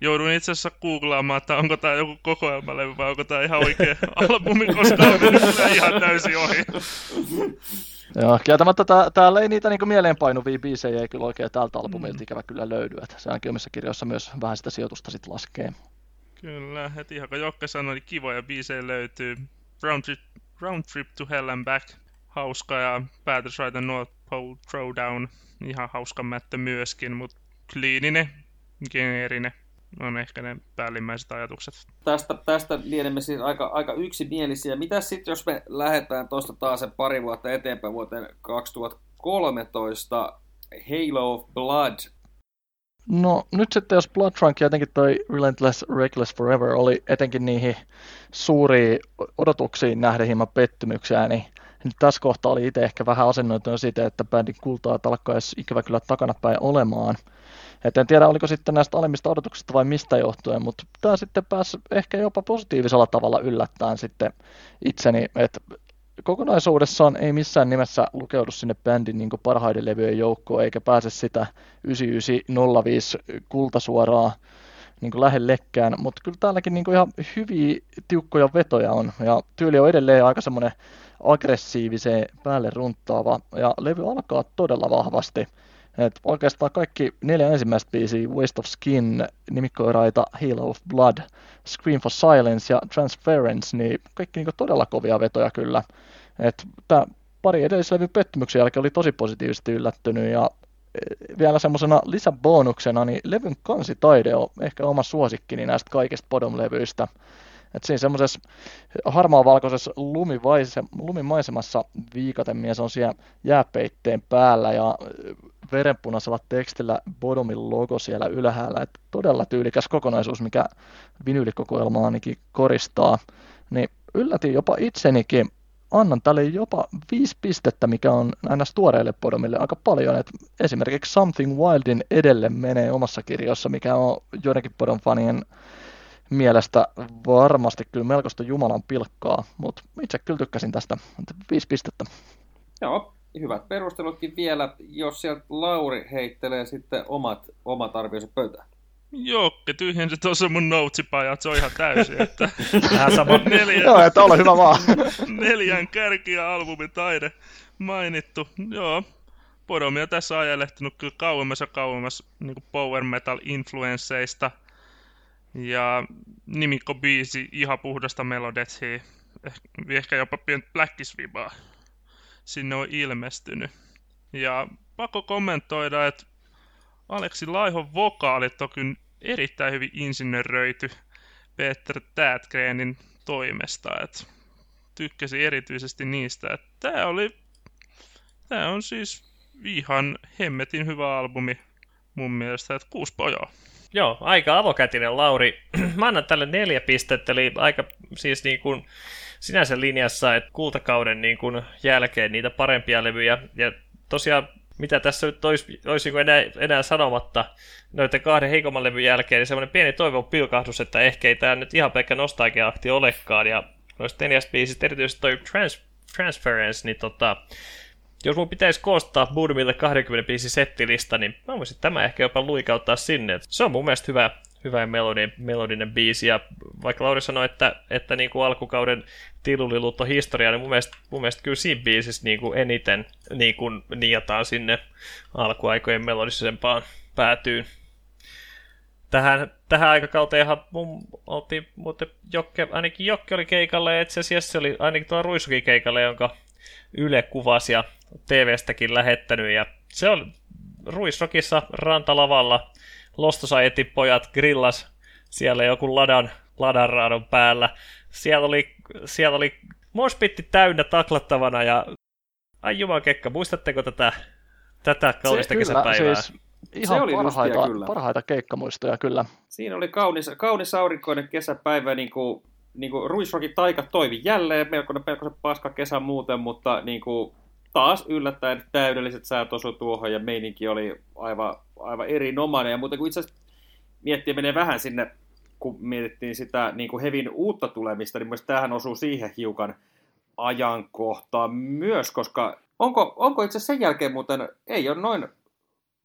joudun itse asiassa googlaamaan, että onko tämä joku kokoelmalevy vai onko tämä ihan oikea <laughs> albumi, koska on mennyt ihan täysin ohi. Joo, kieltämättä tää, täällä ei niitä niinku mieleenpainuvia biisejä ei kyllä oikein tältä albumilta mm. ikävä kyllä löydy. Että se ainakin omissa kirjoissa myös vähän sitä sijoitusta sitten laskee. Kyllä, heti ihan kuin Jokke sanoi, niin kivoja biisejä löytyy. Round Trip, Round Trip to Hell and Back, hauska ja Päätös Ride North Pole Throwdown, ihan hauska mättö myöskin, mutta kliininen, geneerinen on ehkä ne päällimmäiset ajatukset. Tästä, tästä lienemme siis aika, aika yksimielisiä. Mitä sitten, jos me lähdetään tuosta taas sen pari vuotta eteenpäin vuoteen 2013, Halo of Blood No nyt sitten jos Blood Trunk ja jotenkin toi Relentless Reckless Forever oli etenkin niihin suuriin odotuksiin nähden hieman pettymyksiä, niin nyt tässä kohtaa oli itse ehkä vähän asennoitunut siitä, että bändin kultaa alkaisi ikävä kyllä takanapäin olemaan. Et en tiedä, oliko sitten näistä alemmista odotuksista vai mistä johtuen, mutta tämä sitten pääsi ehkä jopa positiivisella tavalla yllättäen sitten itseni, että kokonaisuudessaan ei missään nimessä lukeudu sinne bändin niin parhaiden levyjen joukkoon, eikä pääse sitä 9905 kultasuoraa niin lähellekään, mutta kyllä täälläkin niin ihan hyviä tiukkoja vetoja on, ja tyyli on edelleen aika semmoinen aggressiiviseen päälle runtaava, ja levy alkaa todella vahvasti. Et oikeastaan kaikki neljä ensimmäistä biisiä, Waste of Skin, nimikkoiraita Halo of Blood, Scream for Silence ja Transference, niin kaikki niin todella kovia vetoja kyllä. Et tää pari edellislevyn pettymyksen jälkeen oli tosi positiivisesti yllättynyt ja vielä semmoisena lisäbonuksena, niin levyn kansitaide on ehkä oma suosikkini näistä kaikista Bodom-levyistä. Et siinä semmoisessa harmaa-valkoisessa lumimaisemassa viikaten on siellä jääpeitteen päällä ja verenpunaisella tekstillä Bodomin logo siellä ylhäällä. Et todella tyylikäs kokonaisuus, mikä vinyylikokoelma ainakin koristaa. Niin yllätin jopa itsenikin annan tälle jopa viisi pistettä, mikä on aina tuoreille podomille aika paljon. Et esimerkiksi Something Wildin edelle menee omassa kirjossa, mikä on joidenkin podon fanien mielestä varmasti kyllä melkoista Jumalan pilkkaa, mutta itse kyllä tykkäsin tästä. Viisi pistettä. Joo, hyvät perustelutkin vielä, jos sieltä Lauri heittelee sitten omat, omat arvionsa pöytään. Jokke tyhjensi tuossa mun noutsipajat, se on ihan täysin, että sama. neljän, Joo, että ole hyvä vaan. neljän kärkiä albumin taide mainittu. Joo, Podomia tässä ajelehtinut kyllä kauemmas ja kauemmas niin power metal influensseista. Ja nimikko biisi ihan puhdasta melodetsia, ehkä jopa pientä blackisvibaa sinne on ilmestynyt. Ja pakko kommentoida, että Aleksi Laihon vokaalit on kyllä erittäin hyvin insinöröity Peter Tätgrenin toimesta. Et tykkäsin erityisesti niistä. Että tämä oli, tämä on siis ihan hemmetin hyvä albumi mun mielestä, että kuusi pojaa. Joo, aika avokätinen Lauri. <clears throat> Mä annan tälle neljä pistettä, eli aika siis niin kuin sinänsä linjassa, että kultakauden niin kuin jälkeen niitä parempia levyjä. Ja tosiaan mitä tässä nyt olisi, olisi niin enää, enää sanomatta noiden kahden heikomman levyn jälkeen, niin semmoinen pieni toivon pilkahdus, että ehkä ei tämä nyt ihan pelkkä nostalgia-akti olekaan, ja noista neljästä biisistä erityisesti toi Trans, Transference, niin tota, jos mun pitäisi koostaa Boodumille 20 biisin settilista, niin mä voisin tämä ehkä jopa luikauttaa sinne. Se on mun mielestä hyvä, hyvä melodinen, melodinen biisi, ja vaikka Lauri sanoi, että, että niin kuin alkukauden tilulilut on historia, niin mun mielestä, mun mielestä kyllä siinä biisissä niin kuin eniten niin kuin niataan sinne alkuaikojen melodisempaan päätyyn. Tähän, tähän aikakauteenhan mun oltiin muuten Jokke, ainakin Jokke oli keikalle, ja itse asiassa se oli ainakin tuo Ruisukin keikalle, jonka Yle kuvasi ja TV-stäkin lähettänyt, ja se oli Ruisrokissa rantalavalla, Lostosajetin pojat grillas siellä joku ladan, ladan raadon päällä. Siellä oli, siellä oli mospitti täynnä taklattavana ja ai kekka, muistatteko tätä, tätä kaunista kesäpäivää? Siis ihan se oli parhaita, kyllä. parhaita keikkamuistoja kyllä. Siinä oli kaunis, kaunis aurinkoinen kesäpäivä, niin kuin, niin kuin Ruisrokin taika toivi jälleen, melkoinen, melkoinen paska kesä muuten, mutta niin kuin, taas yllättäen täydelliset säät osu tuohon ja meininki oli aivan, aivan erinomainen. Ja muuten kun itse asiassa miettii menee vähän sinne, kun mietittiin sitä niin kuin Hevin uutta tulemista, niin myös tähän osuu siihen hiukan ajankohtaan myös, koska onko, onko itse sen jälkeen muuten, ei ole noin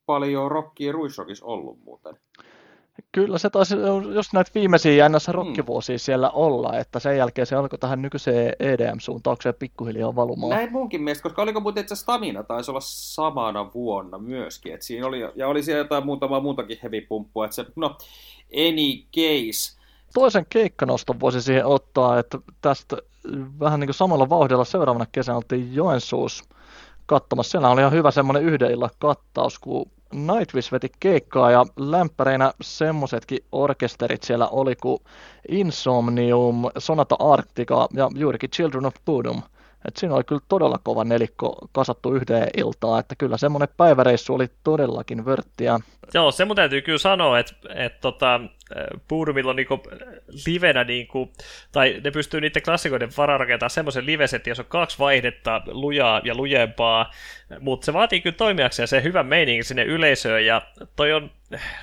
paljon rockia Ruissokissa ollut muuten. Kyllä se taisi jos näitä viimeisiä ns. rokkivuosia mm. siellä olla, että sen jälkeen se alkoi tähän nykyiseen EDM-suuntaukseen pikkuhiljaa valumaan. Näin munkin mielestä, koska oliko muuten itse Stamina taisi olla samana vuonna myöskin, että siinä oli, ja oli siellä jotain muutama muutakin hevipumppua, että se, no, any case. Toisen keikkanoston voisi siihen ottaa, että tästä vähän niin kuin samalla vauhdilla seuraavana kesänä oltiin Joensuus katsomassa. Siellä oli ihan hyvä semmoinen yhden illan kattaus, kun Nightwish veti keikkaa ja lämpäreinä semmosetkin orkesterit siellä oli kuin Insomnium, Sonata Arctica ja juurikin Children of Bodom. Et siinä oli kyllä todella kova nelikko kasattu yhteen iltaan, että kyllä semmoinen päiväreissu oli todellakin vörttiä. Joo, se mun täytyy kyllä sanoa, että, että tota, Boodumilla on niinku livenä, niinku, tai ne pystyy niiden klassikoiden varaan rakentamaan semmoisen livesetin, jos on kaksi vaihdetta, lujaa ja lujempaa, mutta se vaatii kyllä toimijakseen se hyvä meininki sinne yleisöön, ja toi on,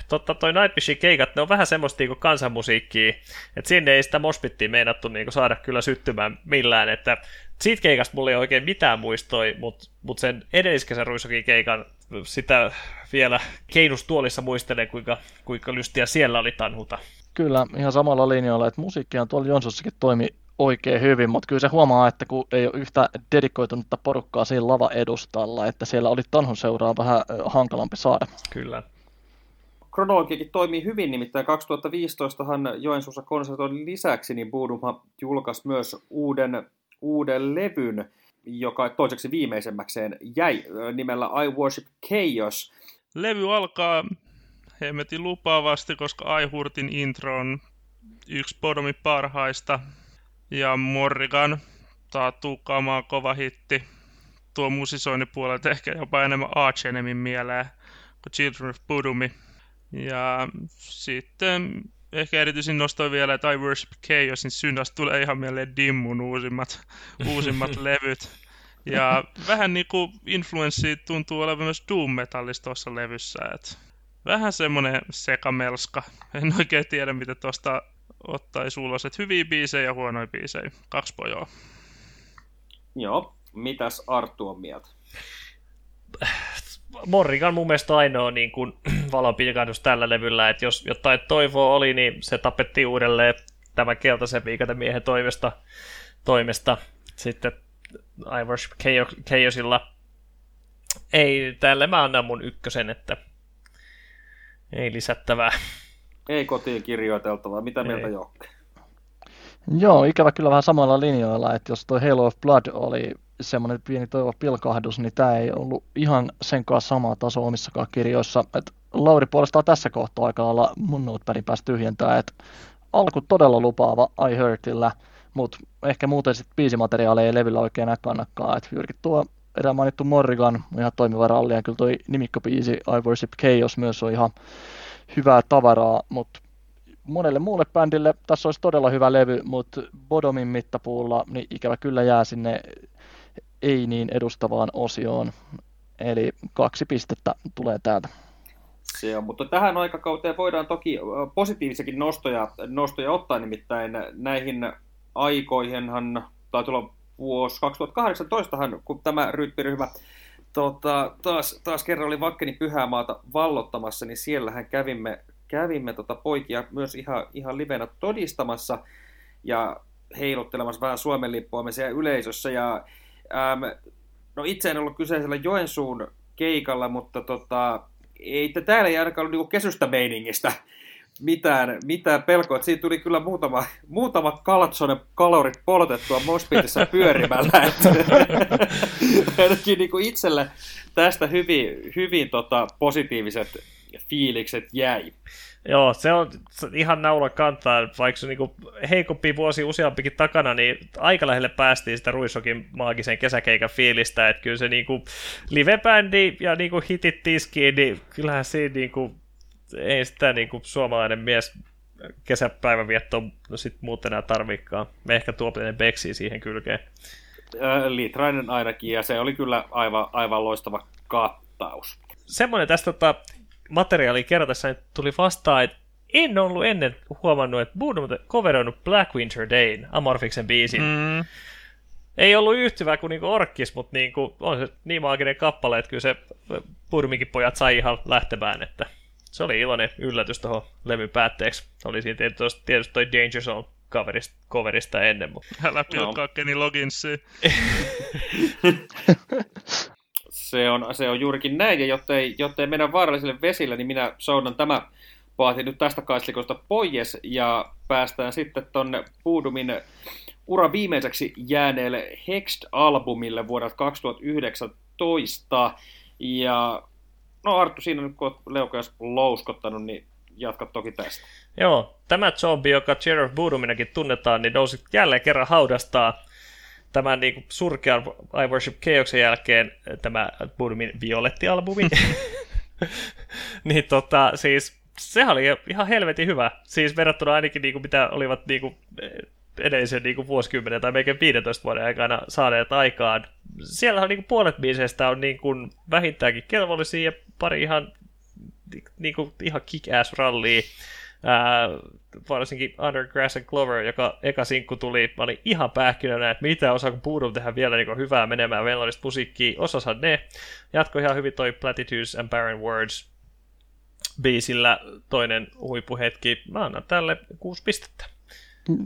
totta, toi Nightwishin keikat, ne on vähän semmoista niinku kansanmusiikkia, että sinne ei sitä mospittia meinattu niinku saada kyllä syttymään millään, että siitä keikasta mulla ei oikein mitään muistoi, mutta mut sen edelliskesän Ruisokin keikan sitä vielä keinustuolissa muistelen, kuinka, kuinka lystiä siellä oli tanhuta. Kyllä, ihan samalla linjalla, että musiikkia tuolla Jonsossakin toimi oikein hyvin, mutta kyllä se huomaa, että kun ei ole yhtä dedikoitunutta porukkaa siinä lava-edustalla, että siellä oli tanhun seuraa vähän hankalampi saada. Kyllä. Kronologiakin toimii hyvin, nimittäin 2015han Joensuussa konsertoinnin lisäksi, niin Boodumhan julkaisi myös uuden, uuden levyn, joka toiseksi viimeisemmäkseen jäi nimellä I Worship Chaos. Levy alkaa hemmetin lupaavasti, koska Aihurtin intro on yksi Bodomin parhaista. Ja Morrigan taattuu kamaa kova hitti. Tuo musisoinnin puolelta ehkä jopa enemmän Arch Enemyn mieleen kuin Children of Bodumi. Ja sitten ehkä erityisin nostoi vielä, että I Worship Chaosin synnästä tulee ihan mieleen Dimmun uusimmat, uusimmat <laughs> levyt. Ja vähän niinku influenssi tuntuu olevan myös Doom Metallista tuossa levyssä. Et vähän semmonen sekamelska. En oikein tiedä, mitä tuosta ottaisi ulos. Et hyviä biisejä ja huonoja biisejä. Kaksi pojoa. Joo. Mitäs Arttu on mieltä? <sighs> Morrigan mun mielestä ainoa niin kuin, <clears throat> valonpilkahdus tällä levyllä, että jos jotain toivoa oli, niin se tapettiin uudelleen tämän keltaisen viikatemiehen toimesta, toimesta. Sitten I Worship Chaosilla. Ei, tälle mä annan mun ykkösen, että ei lisättävää. Ei kotiin kirjoiteltavaa. Mitä ei. mieltä Jokke? Joo, ikävä kyllä vähän samalla linjoilla, että jos tuo Halo of Blood oli semmoinen pieni toivo pilkahdus, niin tämä ei ollut ihan sen kanssa sama taso omissakaan kirjoissa. Et Lauri puolestaan tässä kohtaa aika olla mun notepadin päästä tyhjentää, että alku todella lupaava I Hurtillä, mutta ehkä muuten sitten biisimateriaali ei levyllä oikein kannakkaa. Et juurikin tuo edellä mainittu Morrigan ihan toimiva ralli, ja kyllä toi nimikkobiisi I Worship Chaos myös on ihan hyvää tavaraa, mutta monelle muulle bändille tässä olisi todella hyvä levy, mutta Bodomin mittapuulla niin ikävä kyllä jää sinne ei niin edustavaan osioon. Eli kaksi pistettä tulee täältä. Se on, mutta tähän aikakauteen voidaan toki positiivisiakin nostoja, nostoja ottaa, nimittäin näihin aikoihinhan, tai tulla vuosi 2018, kun tämä rytmiryhmä tota, taas, taas kerran oli Vakkeni Pyhämaata vallottamassa, niin siellähän kävimme, kävimme tota poikia myös ihan, ihan livenä todistamassa ja heiluttelemassa vähän Suomen lippua siellä yleisössä. Ja, äm, no itse en ollut kyseisellä Joensuun keikalla, mutta tota, ei täällä ei ainakaan ollut niinku kesystä meiningistä mitään, mitään pelkoa. Siitä tuli kyllä muutama, muutama kalatsonen kalorit poltettua Mospitissä pyörimällä. <laughs> Ainakin niin itselle tästä hyvin, hyvin tota, positiiviset fiilikset jäi. Joo, se on ihan naula kantaa, vaikka se niinku heikompi vuosi useampikin takana, niin aika lähelle päästiin sitä Ruissokin maagisen kesäkeikan fiilistä, että kyllä se niinku live-bändi ja niinku hitit tiskiin, niin kyllähän siinä niinku ei sitä niin kuin suomalainen mies kesäpäivävietto no sit muuten enää tarvikaan. Me ehkä tuo Beksi siihen kylkeen. Litrainen ainakin, ja se oli kyllä aivan, aivan loistava kattaus. Semmoinen tästä tota, materiaalia kerratessa tuli vastaan, että en ollut ennen huomannut, että Boone on coveroinut Black Winter Dayn, Amorfiksen biisin. Mm. Ei ollut yhtyvää kuin niinku orkkis, mutta niinku, on se niin maaginen kappale, että kyllä se Burmikin pojat sai ihan lähtemään, että se oli iloinen yllätys tuohon levyn päätteeksi. Oli siinä tietysti, tietysti toi Danger Zone coverista, coverista ennen. Mutta... Älä pilkkaa no. Kenny Logginsia. <laughs> <laughs> se, on, se on juurikin näin, ja jottei, jottei mennä vaarallisille vesille, niin minä soudan tämä paati nyt tästä kaislikosta pois, ja päästään sitten tonne Puudumin ura viimeiseksi jääneelle Hext-albumille vuodelta 2019. Ja No Arttu, siinä nyt kun olet leukeas louskottanut, niin jatka toki tästä. Joo, tämä zombi, joka of Boodominakin tunnetaan, niin nousi jälleen kerran haudastaa tämän niin surkean I Worship Chaosin jälkeen tämä Boodomin Violetti-albumi. <laughs> <laughs> niin tota, siis sehän oli ihan helvetin hyvä. Siis verrattuna ainakin niin kuin, mitä olivat niin kuin, edellisen niin kuin vuosikymmenen tai melkein 15 vuoden aikana saaneet aikaan. Siellä on niin kuin puolet biiseistä on niin kuin vähintäänkin kelvollisia ja pari ihan, niin kuin, ihan kick-ass rallia. Ää, varsinkin Under Grass and Clover, joka eka sinkku tuli, mä olin ihan pähkinönä, että mitä osaako Boodum tehdä vielä niin hyvää menemään melodista musiikkia, osasan ne. Jatko ihan hyvin toi Platitudes and Barren Words biisillä toinen huippuhetki. Mä annan tälle kuusi pistettä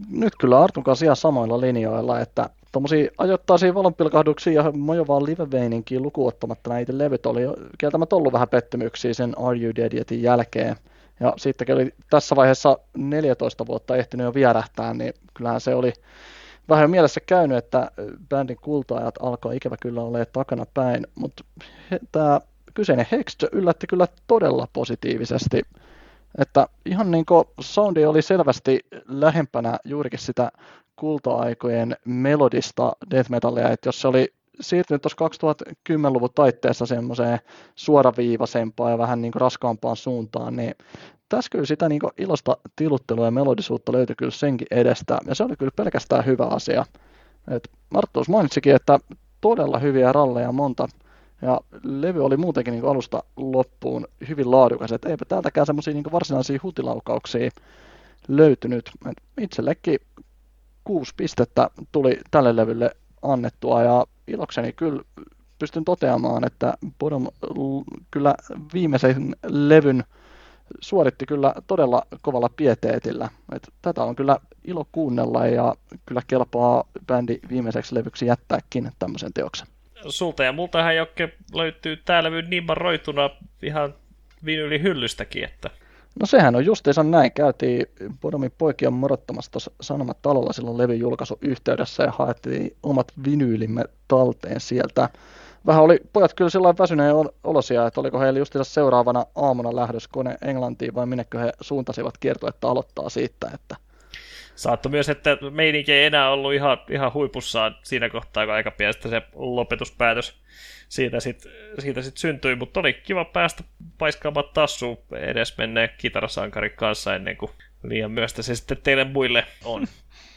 nyt kyllä Artun kanssa ihan samoilla linjoilla, että tuommoisia ajoittaisia valonpilkahduksia ja mojovaa live lukuottamatta näitä levyt oli kieltämättä ollut vähän pettymyksiä sen Are You Dead jälkeen. Ja sittenkin oli tässä vaiheessa 14 vuotta ehtinyt jo vierähtää, niin kyllähän se oli vähän mielessä käynyt, että bändin kultaajat alkoi ikävä kyllä olla takana päin, mutta tämä kyseinen Hextö yllätti kyllä todella positiivisesti. Että ihan niin kuin soundi oli selvästi lähempänä juurikin sitä kulta-aikojen melodista death metallia, että jos se oli siirtynyt tuossa 2010-luvun taitteessa semmoiseen suoraviivaisempaan ja vähän niin kuin raskaampaan suuntaan, niin tässä kyllä sitä niin ilosta tiluttelua ja melodisuutta löytyi kyllä senkin edestä, ja se oli kyllä pelkästään hyvä asia. Et Marttuus mainitsikin, että todella hyviä ralleja monta, ja levy oli muutenkin niin alusta loppuun hyvin laadukas, että eipä täältäkään semmoisia niin varsinaisia hutilaukauksia löytynyt. Et itsellekin kuusi pistettä tuli tälle levylle annettua, ja ilokseni kyllä pystyn toteamaan, että Bodom kyllä viimeisen levyn suoritti kyllä todella kovalla pieteetillä. Et tätä on kyllä ilo kuunnella ja kyllä kelpaa bändi viimeiseksi levyksi jättääkin tämmöisen teoksen. Sulta ja multahan Jokke löytyy tää levy niin roituna ihan vinyli hyllystäkin, että... No sehän on justiinsa näin. Käytiin Bodomin poikia morottamassa tuossa Sanomatalolla silloin levyn julkaisu yhteydessä ja haettiin omat vinyylimme talteen sieltä vähän oli pojat kyllä sillä väsyneen olosia, että oliko heillä justiinsa seuraavana aamuna lähdös kone Englantiin vai minnekö he suuntasivat kiertoa, että aloittaa siitä, että Saatto myös, että meininki ei enää ollut ihan, ihan huipussaan siinä kohtaa, kun aika pian se lopetuspäätös siitä sitten siitä sit syntyi, mutta oli kiva päästä paiskaamaan tassuun edes menneen kitarasankarin kanssa ennen kuin liian myöstä se sitten teille muille on.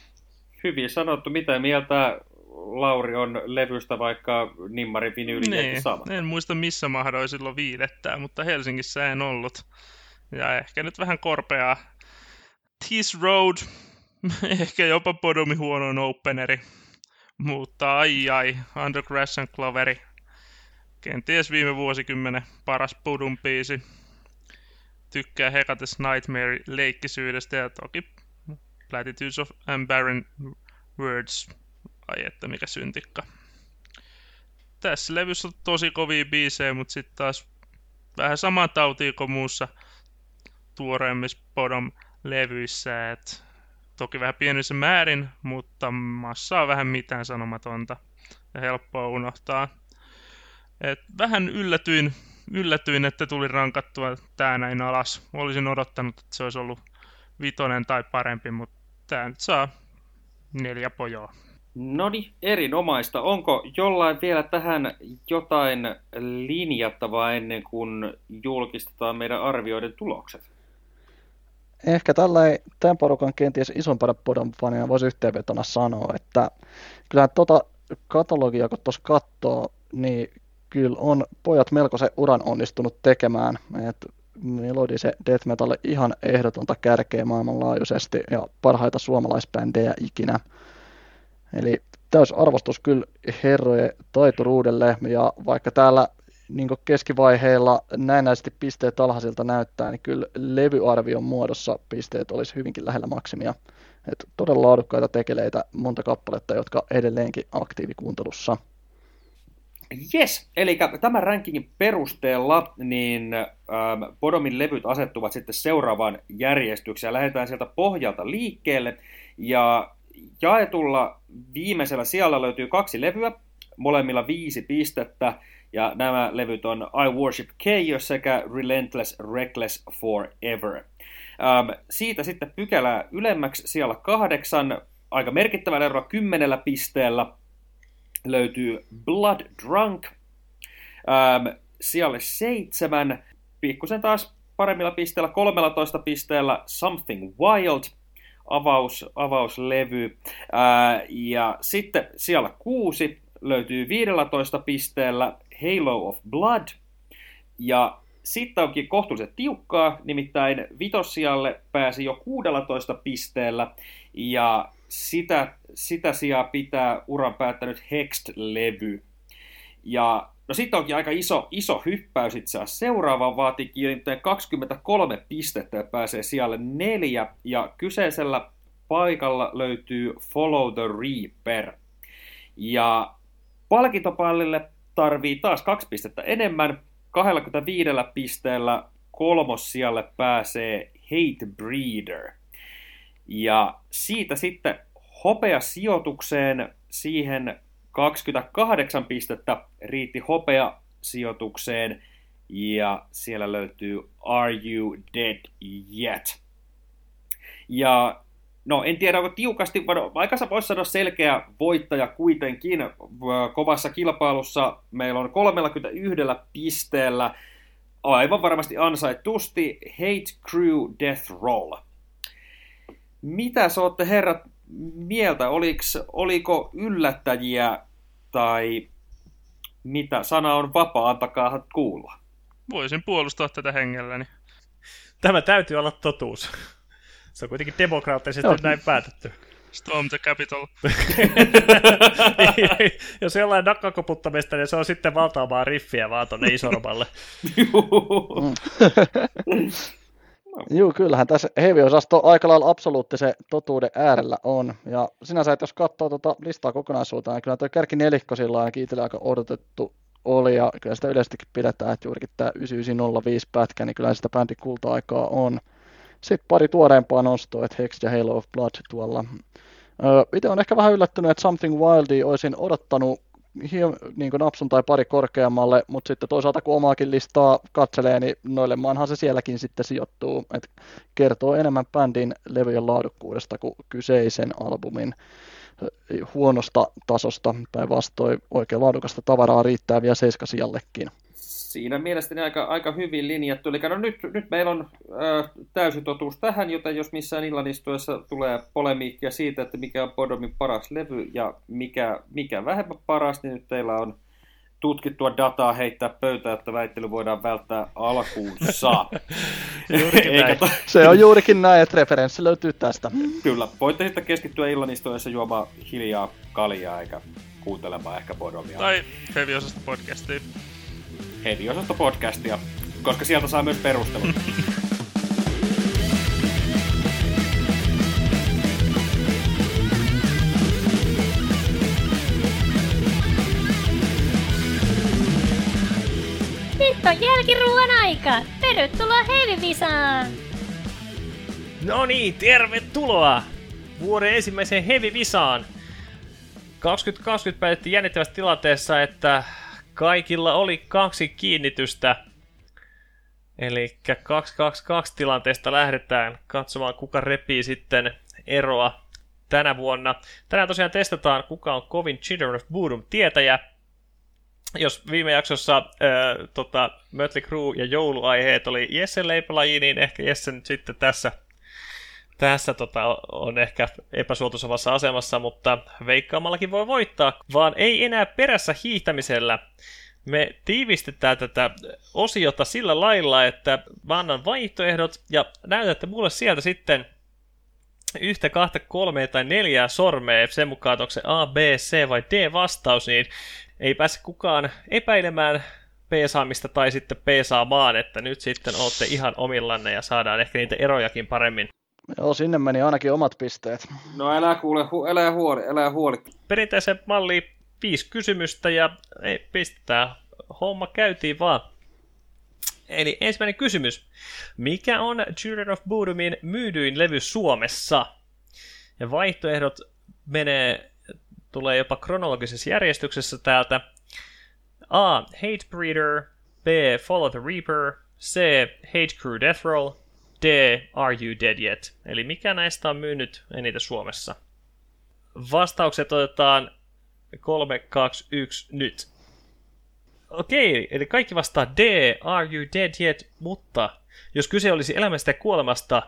<laughs> Hyvin sanottu. Mitä mieltä Lauri on levystä vaikka Nimmari vinyyli niin, sama. En muista missä mahdoin silloin viilettää, mutta Helsingissä en ollut. Ja ehkä nyt vähän korpeaa. Tease Road, <laughs> ehkä jopa Podomi huonoin openeri. Mutta ai ai, Under Crash and Cloveri. Kenties viime vuosikymmenen paras Podum biisi. Tykkää Hecates Nightmare leikkisyydestä ja toki Platitudes of Unbarren Words Ai että mikä syntikka. Tässä levyssä on tosi kovia biisejä, mutta sitten taas vähän sama tautia kuin muussa tuoreemmissa Bodom levyissä. Et toki vähän pienissä määrin, mutta massa on vähän mitään sanomatonta ja helppoa unohtaa. Et vähän yllätyin, yllätyin, että tuli rankattua tää näin alas. Olisin odottanut, että se olisi ollut vitonen tai parempi, mutta tää nyt saa neljä pojoa. No niin, erinomaista. Onko jollain vielä tähän jotain linjattavaa ennen kuin julkistetaan meidän arvioiden tulokset? Ehkä tällä tämän porukan kenties isompana podon fania voisi yhteenvetona sanoa, että kyllähän tuota katalogia kun tuossa katsoo, niin kyllä on pojat melko se uran onnistunut tekemään. että Melodi se death metal ihan ehdotonta kärkeä maailmanlaajuisesti ja parhaita suomalaisbändejä ikinä. Eli täys arvostus kyllä herrojen taituruudelle, ja vaikka täällä niin keskivaiheilla näennäisesti pisteet alhaisilta näyttää, niin kyllä levyarvion muodossa pisteet olisi hyvinkin lähellä maksimia. Et todella laadukkaita tekeleitä, monta kappaletta, jotka edelleenkin aktiivikuuntelussa. Yes, eli tämän rankingin perusteella niin ähm, Bodomin levyt asettuvat sitten seuraavaan järjestykseen. Lähdetään sieltä pohjalta liikkeelle ja jaetulla viimeisellä sijalla löytyy kaksi levyä, molemmilla viisi pistettä, ja nämä levyt on I Worship Chaos sekä Relentless Reckless Forever. Ähm, siitä sitten pykälää ylemmäksi siellä kahdeksan, aika merkittävällä erolla kymmenellä pisteellä löytyy Blood Drunk. Ähm, siellä seitsemän, pikkusen taas paremmilla pisteillä, 13 pisteellä Something Wild – avaus, avauslevy. Ää, ja sitten siellä kuusi löytyy 15 pisteellä Halo of Blood. Ja sitten onkin kohtuullisen tiukkaa, nimittäin vitosialle pääsi jo 16 pisteellä, ja sitä, sitä sijaa pitää uran päättänyt Hext-levy. Ja No sitten onkin aika iso, iso hyppäys itse asiassa. Seuraava vaatikin 23 pistettä ja pääsee siellä neljä. Ja kyseisellä paikalla löytyy Follow the Reaper. Ja palkintopallille tarvii taas kaksi pistettä enemmän. 25 pisteellä kolmossijalle pääsee Hate Breeder. Ja siitä sitten hopea sijoitukseen siihen 28 pistettä riitti hopea sijoitukseen ja siellä löytyy Are You Dead Yet? Ja no en tiedä, onko tiukasti, vaikka voisi sanoa selkeä voittaja kuitenkin kovassa kilpailussa. Meillä on 31 pisteellä aivan varmasti ansaitusti Hate Crew Death Roll. Mitä olette herrat mieltä? Oliks, oliko yllättäjiä tai mitä? Sana on vapaa, antakaa kuulla. Voisin puolustaa tätä hengelläni. Tämä täytyy olla totuus. Se on kuitenkin demokraattisesti Joo. näin päätetty. Storm the Capital. <laughs> jos jollain nakkakoputtamista, niin se on sitten valtaamaan riffiä vaan tonne isormalle. <laughs> <laughs> Joo, kyllähän tässä heavy-osasto aika lailla absoluuttisen totuuden äärellä on. Ja sinänsä, että jos katsoo tuota listaa kokonaisuuteen, niin kyllä tuo kärki nelikko sillä ainakin aika odotettu oli, ja kyllä sitä yleisestikin pidetään, että juurikin tämä 9905 pätkä, niin kyllä sitä bändin kulta-aikaa on. Sitten pari tuoreempaa nostoa, että Hex ja Halo of Blood tuolla. Itse on ehkä vähän yllättynyt, että Something Wildy olisin odottanut niin napsun tai pari korkeammalle, mutta sitten toisaalta kun omaakin listaa katselee, niin noille maanhan se sielläkin sitten sijoittuu. Et kertoo enemmän bändin levyjen laadukkuudesta kuin kyseisen albumin huonosta tasosta. Päinvastoin oikein laadukasta tavaraa riittää vielä seiskasijallekin siinä mielestäni aika, aika hyvin linjattu. Eli no nyt, nyt meillä on ö, täysi totuus tähän, joten jos missään illanistuessa tulee polemiikkia siitä, että mikä on Bodomin paras levy ja mikä, mikä vähemmän paras, niin nyt teillä on tutkittua dataa heittää pöytään, että väittely voidaan välttää alkuunsa. <laughs> Eikä to... Se on juurikin näin, että referenssi löytyy tästä. Kyllä, voitte sitten keskittyä illanistuessa juomaan hiljaa kaljaa eikä kuuntelemaan ehkä Bodomia. Tai heavy podcastia. Heavy podcastia, koska sieltä saa myös perustelut. Nyt on jälkiruuan aika! Tervetuloa Heavy-visaan! No niin, tervetuloa vuoden ensimmäiseen Heavy-visaan! 2020 päätettiin jännittävässä tilanteessa, että Kaikilla oli kaksi kiinnitystä. Eli 222 tilanteesta lähdetään katsomaan, kuka repii sitten eroa tänä vuonna. Tänään tosiaan testataan, kuka on kovin Children of Bodom tietäjä. Jos viime jaksossa ää, tota, Mötley Crue ja jouluaiheet oli Jessen leipolaji, niin ehkä Jessen sitten tässä tässä tota, on ehkä epäsuotuisavassa asemassa, mutta veikkaamallakin voi voittaa, vaan ei enää perässä hiihtämisellä. Me tiivistetään tätä osiota sillä lailla, että mä annan vaihtoehdot ja näytätte mulle sieltä sitten yhtä, kahta, kolme tai neljää sormea sen mukaan, onko se A, B, C vai D vastaus, niin ei pääse kukaan epäilemään peesaamista tai sitten peesaamaan, että nyt sitten olette ihan omillanne ja saadaan ehkä niitä erojakin paremmin Joo, sinne meni ainakin omat pisteet. No älä kuule, hu, älä huoli, älä huoli. Perinteisen malli viisi kysymystä ja ei, pistetään homma käytiin vaan. Eli ensimmäinen kysymys. Mikä on Children of Bodomin myydyin levy Suomessa? Ja vaihtoehdot menee, tulee jopa kronologisessa järjestyksessä täältä. A. Hatebreeder. B. Follow the Reaper. C. Hate Crew Death Roll. D. Are You Dead Yet? Eli mikä näistä on myynyt eniten Suomessa? Vastaukset otetaan 3, 2, 1 nyt. Okei, eli kaikki vastaa D. Are You Dead Yet? Mutta jos kyse olisi elämästä ja kuolemasta,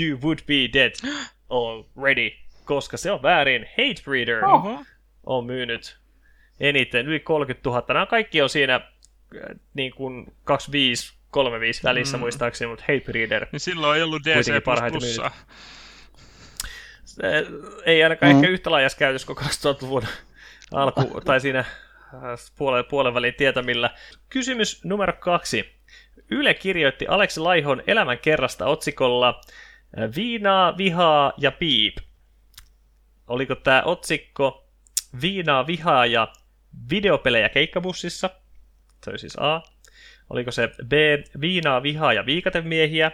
You would be dead <gasps> already. Koska se on väärin. Hatebreeder Oho. on myynyt eniten, yli 30 000. Nämä kaikki on siinä äh, niin kuin 25 3-5 välissä mm. muistaakseni, mutta Hate Reader niin silloin ei ollut DC++. Ei ainakaan mm. ehkä yhtä laajassa käytössä kuin 2000-luvun alku, <laughs> tai siinä äh, puolen, puolen välin tietämillä. Kysymys numero kaksi. Yle kirjoitti Aleksi Laihon elämän kerrasta otsikolla äh, Viinaa, vihaa ja piip. Oliko tämä otsikko Viinaa, vihaa ja videopelejä keikkabussissa? Se oli siis A. Oliko se B, viinaa, vihaa ja viikatemiehiä?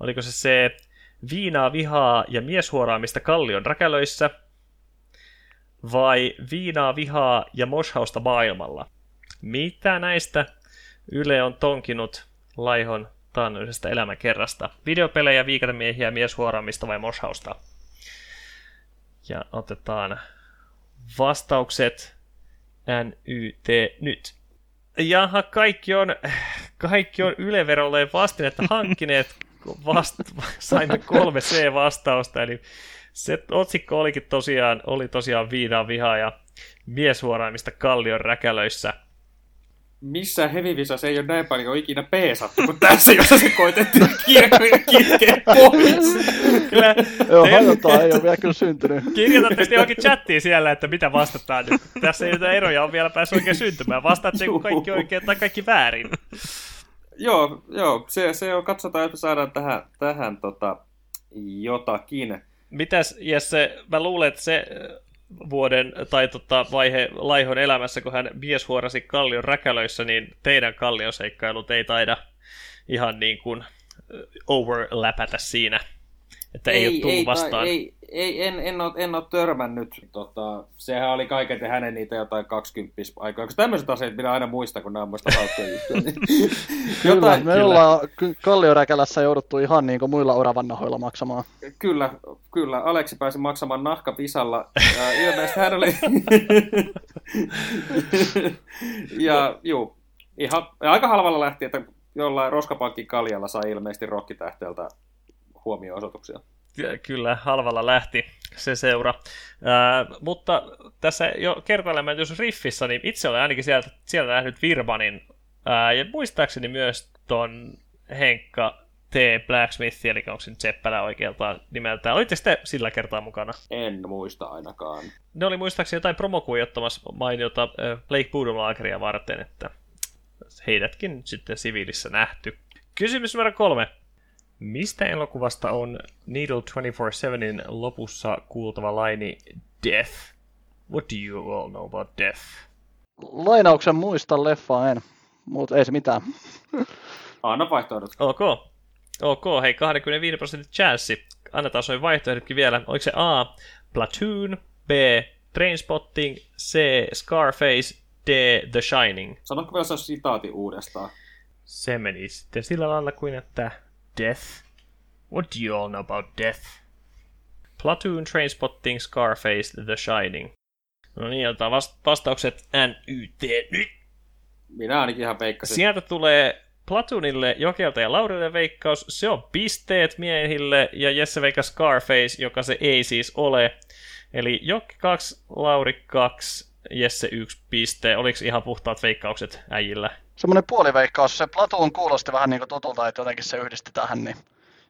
Oliko se C, viinaa, vihaa ja mieshuoraamista kallion räkälöissä? Vai viinaa, vihaa ja moshausta maailmalla? Mitä näistä Yle on tonkinut Laihon taannoisesta elämäkerrasta. Videopelejä, viikatemiehiä, mieshuoraamista vai moshausta? Ja otetaan vastaukset NYT nyt. Jaha, kaikki on, kaikki on Yle-verolle vastinetta hankkineet. Vast, saimme kolme C-vastausta, eli se otsikko olikin tosiaan, oli tosiaan viinaa vihaa ja mieshuoraamista kallion räkälöissä. Missä Hevivisassa ei ole näin paljon ikinä peesattu kuin tässä, jossa se koitettiin kirkkoja kitkeä pois. Kyllä, Joo, te- hajotaan, ei ole vielä kyllä syntynyt. Kirjoitatte sitten johonkin chattiin siellä, että mitä vastataan. Nyt. Tässä ei jotain eroja on vielä päässyt oikein syntymään. Vastaatte Juu. kaikki oikein tai kaikki väärin. joo, joo se, se on, katsotaan, että saadaan tähän, tähän tota, jotakin. Mitäs Jesse, mä luulen, että se vuoden tai tota, vaihe Laihon elämässä, kun hän mieshuorasi kallion räkälöissä, niin teidän kallioseikkailut ei taida ihan niin kuin overläpätä siinä, että ei, ei ole tullut vastaan. Tai, ei, ei, en, en, ole, en ole törmännyt. Tota, sehän oli kaiken hänen niitä jotain 20 aikaa. Onko tämmöiset asiat, mitä aina muistan, kun nämä muista valtion juttuja? Niin... <laughs> Kyllä, jotain, me ollaan ky- Kallioräkälässä jouduttu ihan niin kuin muilla oravannahoilla maksamaan. Kyllä, kyllä. Aleksi pääsi maksamaan nahkapisalla. Ja <laughs> ilmeisesti hän oli... <laughs> ja juu, ihan, ja aika halvalla lähti, että jollain roskapankin kaljalla sai ilmeisesti rokkitähteeltä huomio-osoituksia. Ky- Kyllä, halvalla lähti se seura. Ää, mutta tässä jo kertailemaan, jos Riffissä, niin itse olen ainakin sieltä, sieltä nähnyt Virbanin, ää, ja muistaakseni myös ton Henkka T. Blacksmith, eli onko se nyt Seppälä oikealta nimeltään. Olitteko te sillä kertaa mukana? En muista ainakaan. Ne oli muistaakseni jotain promokuijottamassa mainiota äh, Blake Budum-laakeria varten, että heidätkin sitten siviilissä nähty. Kysymys numero kolme. Mistä elokuvasta on Needle 24-7in lopussa kuultava laini Death? What do you all know about Death? Lainauksen muista leffaa en, mutta ei se mitään. Anna vaihtoehdot. Ok. Ok, hei 25 prosentin chanssi. Annetaan noin vaihtoehdotkin vielä. Oliko se A. Platoon, B. Trainspotting, C. Scarface, D. The Shining? Sanotko vielä se sitaati uudestaan? Se meni sitten sillä lailla kuin, että Death? What do you all know about Death? Platoon, Trainspotting, Scarface, The Shining. No niin, otetaan vast- vastaukset NYT nyt. Minä ainakin ihan veikkasin. Sieltä tulee Platoonille, Jokelta ja Laurille veikkaus. Se on pisteet miehille ja Jesse veikkasi Scarface, joka se ei siis ole. Eli Jokki 2, Lauri 2, Jesse 1 piste. Oliko ihan puhtaat veikkaukset äijillä? Semmoinen puoliveikkaus, se Platoon kuulosti vähän niin kuin tutulta, että jotenkin se yhdisti tähän, niin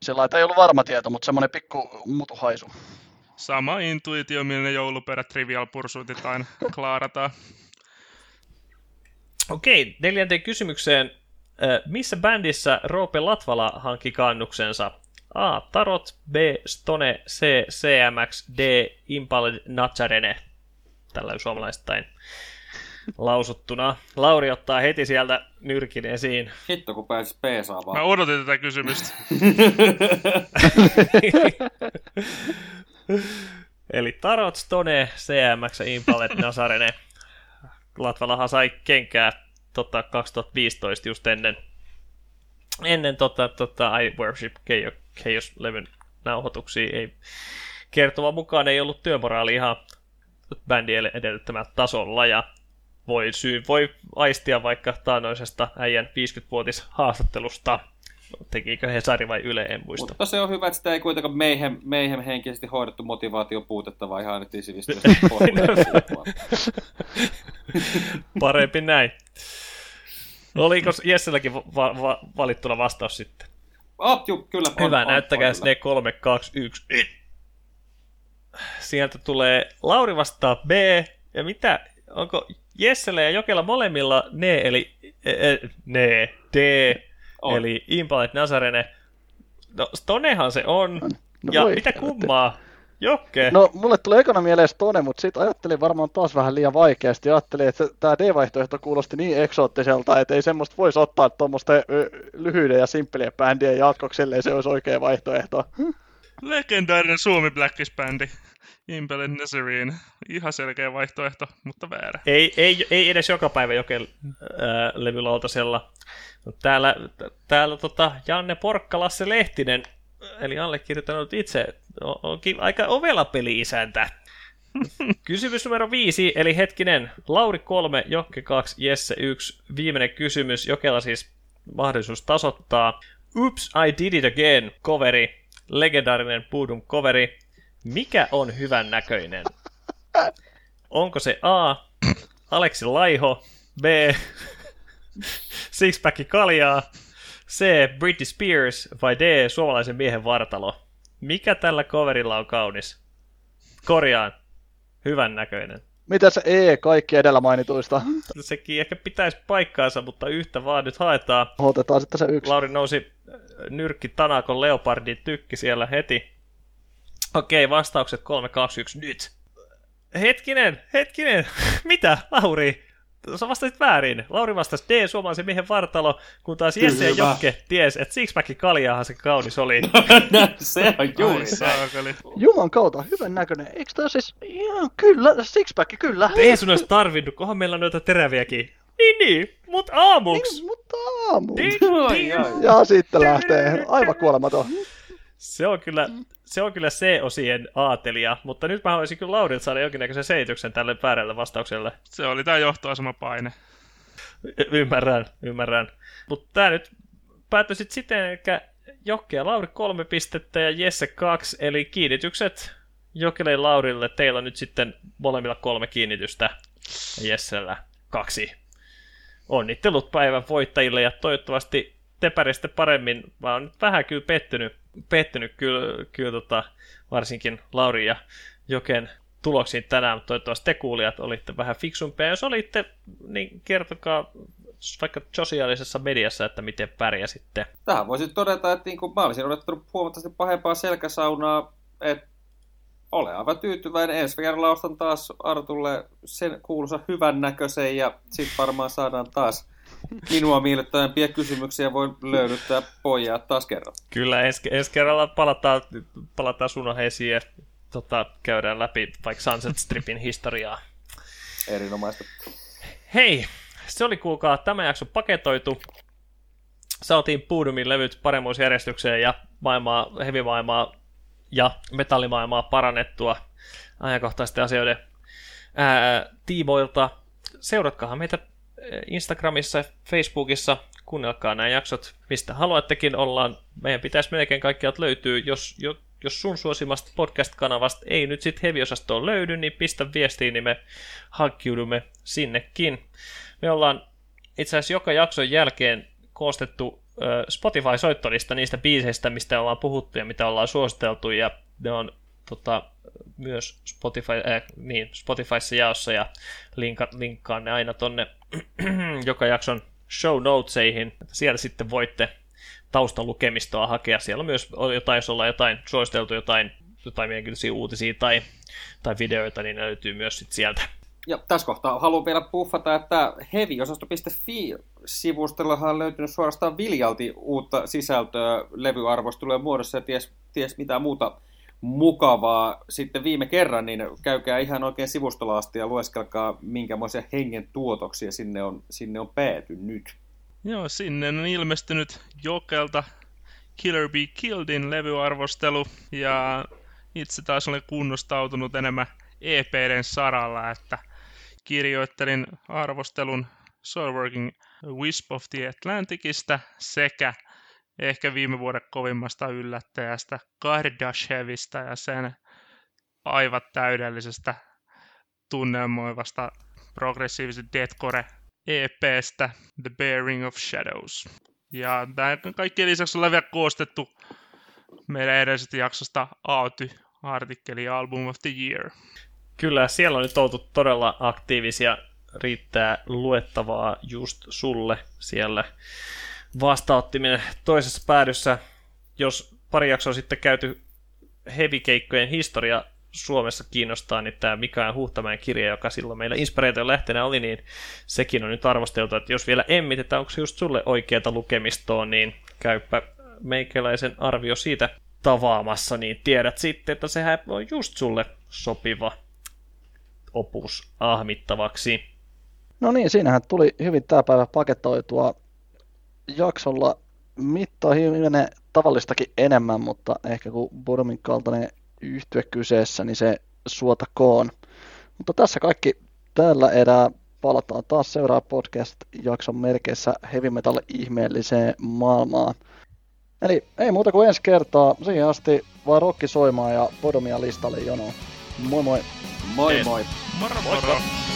sillä ei ollut varma tieto, mutta semmoinen pikku mutuhaisu. Sama intuitio, millä ne jouluperät Trivial Pursuitit aina klaarataan. Okei, neljänteen kysymykseen. Missä bändissä Roope Latvala hankki kannuksensa? A. Tarot, B. Stone, C. CMX, D. Impaled Nazarene. Tällä suomalaistain lausuttuna. Lauri ottaa heti sieltä nyrkin esiin. Hitto, kun pääsis peesaamaan. Mä odotin tätä kysymystä. <laughs> Eli Tarot, Stone, CMX ja Impaled Nazarene. Latvalahan sai kenkää tota, 2015 just ennen, ennen tota, tota, I Worship Chaos-levyn nauhoituksia. Ei, kertova mukaan ei ollut työmoraali ihan bändien edellyttämällä tasolla ja voi, syy, voi aistia vaikka taannoisesta äijän 50-vuotis haastattelusta. Tekikö Hesari vai Yle, en muista. Mutta se on hyvä, että sitä ei kuitenkaan meihem, meihem henkisesti hoidettu motivaation puutetta, vaan ihan sivistystä. <laughs> <laughs> Parempi näin. Oliko Jesselläkin va- va- valittuna vastaus sitten? oh, juu, kyllä. on, Hyvä, on, näyttäkää ne 3, 2, 1. Sieltä tulee Lauri vastaa B. Ja mitä? Onko Jessellä ja Jokella molemmilla ne, eli e, e, ne, D, On. eli Impaled Nazarene. No, Stonehan se on. No ja voi mitä kummaa? Jokke. No, mulle tuli ekana mieleen Stone, mutta sitten ajattelin varmaan taas vähän liian vaikeasti. Ajattelin, että tämä D-vaihtoehto kuulosti niin eksoottiselta, että ei semmoista voisi ottaa tuommoisten lyhyiden ja simppelien bändien jatkoksi, ellei se olisi oikea vaihtoehto. Legendaarinen Suomi Blackis-bändi. Impelin Nazarene. Ihan selkeä vaihtoehto, mutta väärä. Ei, ei, ei edes joka päivä jokel ää, levylautasella. Täällä, täällä tota, Janne Porkkalasse Lehtinen, eli allekirjoittanut itse, on- onkin aika ovela peli-isäntä. <laughs> Kysymys numero viisi, eli hetkinen, Lauri 3, Jokke 2, Jesse 1. Viimeinen kysymys, Jokella siis mahdollisuus tasoittaa. Oops, I did it again, coveri, legendaarinen Budum coveri. Mikä on hyvän näköinen? Onko se A, Aleksi Laiho, B, Sixpack kaljaa, C, Britney Spears vai D, suomalaisen miehen vartalo? Mikä tällä coverilla on kaunis? Korjaan. Hyvän näköinen. Mitä se E kaikki edellä mainituista? Sekin ehkä pitäisi paikkaansa, mutta yhtä vaan nyt haetaan. Otetaan sitten se yksi. Lauri nousi nyrkki Tanakon Leopardin tykki siellä heti. Okei, vastaukset 3, 2, 1, nyt. Hetkinen, hetkinen. <laughs> Mitä, Lauri? Sä vastasit väärin. Lauri vastasi D, suomalaisen miehen vartalo, kun taas Jesse ja. Jokke ties, että Sixpack kaljaahan se kaunis oli. <laughs> se on juuri se. Juman kautta, hyvän näköinen. Eikö tää siis... Joo, kyllä, sixpack, kyllä. Ei sun olisi tarvinnut, kohan meillä on noita teräviäkin. Niin, niin, mut aamuks. Niin, mutta aamu. Din, Ai, din. ai. Ja sitten lähtee. Aivan kuolematon. Se on kyllä, se on kyllä C-osien aatelija, mutta nyt mä haluaisin kyllä Laurilta saada jonkinnäköisen selityksen tälle väärälle vastaukselle. Se oli tää johtoasemapaine. Y- ymmärrän, ymmärrän. Mutta tää nyt päättyi sit siten, että Jokke ja Lauri kolme pistettä ja Jesse kaksi, eli kiinnitykset Jokelle ja Laurille. Teillä on nyt sitten molemmilla kolme kiinnitystä ja Jessellä kaksi. Onnittelut päivän voittajille ja toivottavasti te pärjäsitte paremmin. Mä oon nyt vähän kyllä pettynyt, pettynyt kyllä, kyllä tota, varsinkin Lauri ja Joken tuloksiin tänään, mutta toivottavasti te kuulijat olitte vähän fiksumpia. Jos olitte, niin kertokaa vaikka sosiaalisessa mediassa, että miten pärjäsitte. Tähän voisin todeta, että niin kuin mä olisin odottanut huomattavasti pahempaa selkäsaunaa, että ole aivan tyytyväinen. Ensi kerralla ostan taas Artulle sen kuuluisa hyvän näköisen ja sitten varmaan saadaan taas minua miellyttävämpiä kysymyksiä voin löydyttää pojat taas kerran. Kyllä ensi, ensi kerralla palataan, palataan sunoheisiin ja tota, käydään läpi vaikka Sunset Stripin historiaa. Erinomaista. Hei, se oli kuulkaa tämä jakso paketoitu. Saatiin Puudumin levyt paremmuusjärjestykseen ja maailmaa, heavy-maailmaa ja metallimaailmaa parannettua ajankohtaisten asioiden ää, tiimoilta. Seuratkaahan meitä Instagramissa ja Facebookissa. Kuunnelkaa nämä jaksot, mistä haluattekin ollaan. Meidän pitäisi melkein kaikkialta löytyy. Jos, jo, jos sun suosimasta podcast-kanavasta ei nyt sitten heavy-osastoon löydy, niin pistä viestiin, niin me hankkiudumme sinnekin. Me ollaan itse asiassa joka jakson jälkeen koostettu Spotify-soittolista niistä biiseistä, mistä ollaan puhuttu ja mitä ollaan suositeltu, ja ne on tota, myös Spotify, äh, niin, Spotifyssa jaossa, ja linka, linkkaan ne aina tonne <clears throat> joka jakson show notesihin. Siellä sitten voitte taustalukemistoa hakea. Siellä on myös jotain, jos ollaan jotain suositeltu, jotain, jotain mielenkiintoisia uutisia tai, tai videoita, niin ne löytyy myös sit sieltä. Ja tässä kohtaa haluan vielä buffata, että heviosasto.fi-sivustollahan on löytynyt suorastaan viljalti uutta sisältöä levyarvostelujen muodossa ja ties, ties mitä muuta mukavaa sitten viime kerran, niin käykää ihan oikein sivustolla asti ja lueskelkaa minkämoisia hengen tuotoksia sinne on, sinne on päätynyt. Joo, sinne on ilmestynyt Jokelta Killer Be Killedin levyarvostelu, ja itse taas olen kunnostautunut enemmän EPden saralla, että kirjoittelin arvostelun Soulworking Wisp of the Atlanticista sekä ehkä viime vuoden kovimmasta yllättäjästä Kardashevista ja sen aivan täydellisestä tunnelmoivasta progressiivisen deathcore EPstä The Bearing of Shadows. Ja tämä kaikkien lisäksi on vielä koostettu meidän edellisestä jaksosta Aoty-artikkeli Album of the Year. Kyllä, siellä on nyt oltu todella aktiivisia. Riittää luettavaa just sulle siellä vastaanottiminen toisessa päädyssä. Jos pari jaksoa sitten käyty heavy-keikkojen historia Suomessa kiinnostaa, niin tämä Mikael Huhtamäen kirja, joka silloin meillä Inspiraation lähtenä oli, niin sekin on nyt arvosteltu, että jos vielä emmitetään, onko se just sulle oikeata lukemistoa, niin käypä meikäläisen arvio siitä tavaamassa, niin tiedät sitten, että sehän on just sulle sopiva opus ahmittavaksi. No niin, siinähän tuli hyvin tämä päivä paketoitua jaksolla mitta hivenen tavallistakin enemmän, mutta ehkä kun Bormin kaltainen yhtye kyseessä, niin se suotakoon. Mutta tässä kaikki tällä erää. Palataan taas seuraava podcast-jakson merkeissä heavy metal ihmeelliseen maailmaan. Eli ei muuta kuin ensi kertaa. Siihen asti vaan rokki soimaan ja podomia listalle jonoon. Moi moi! Moi moi! Moro Moikka. moro!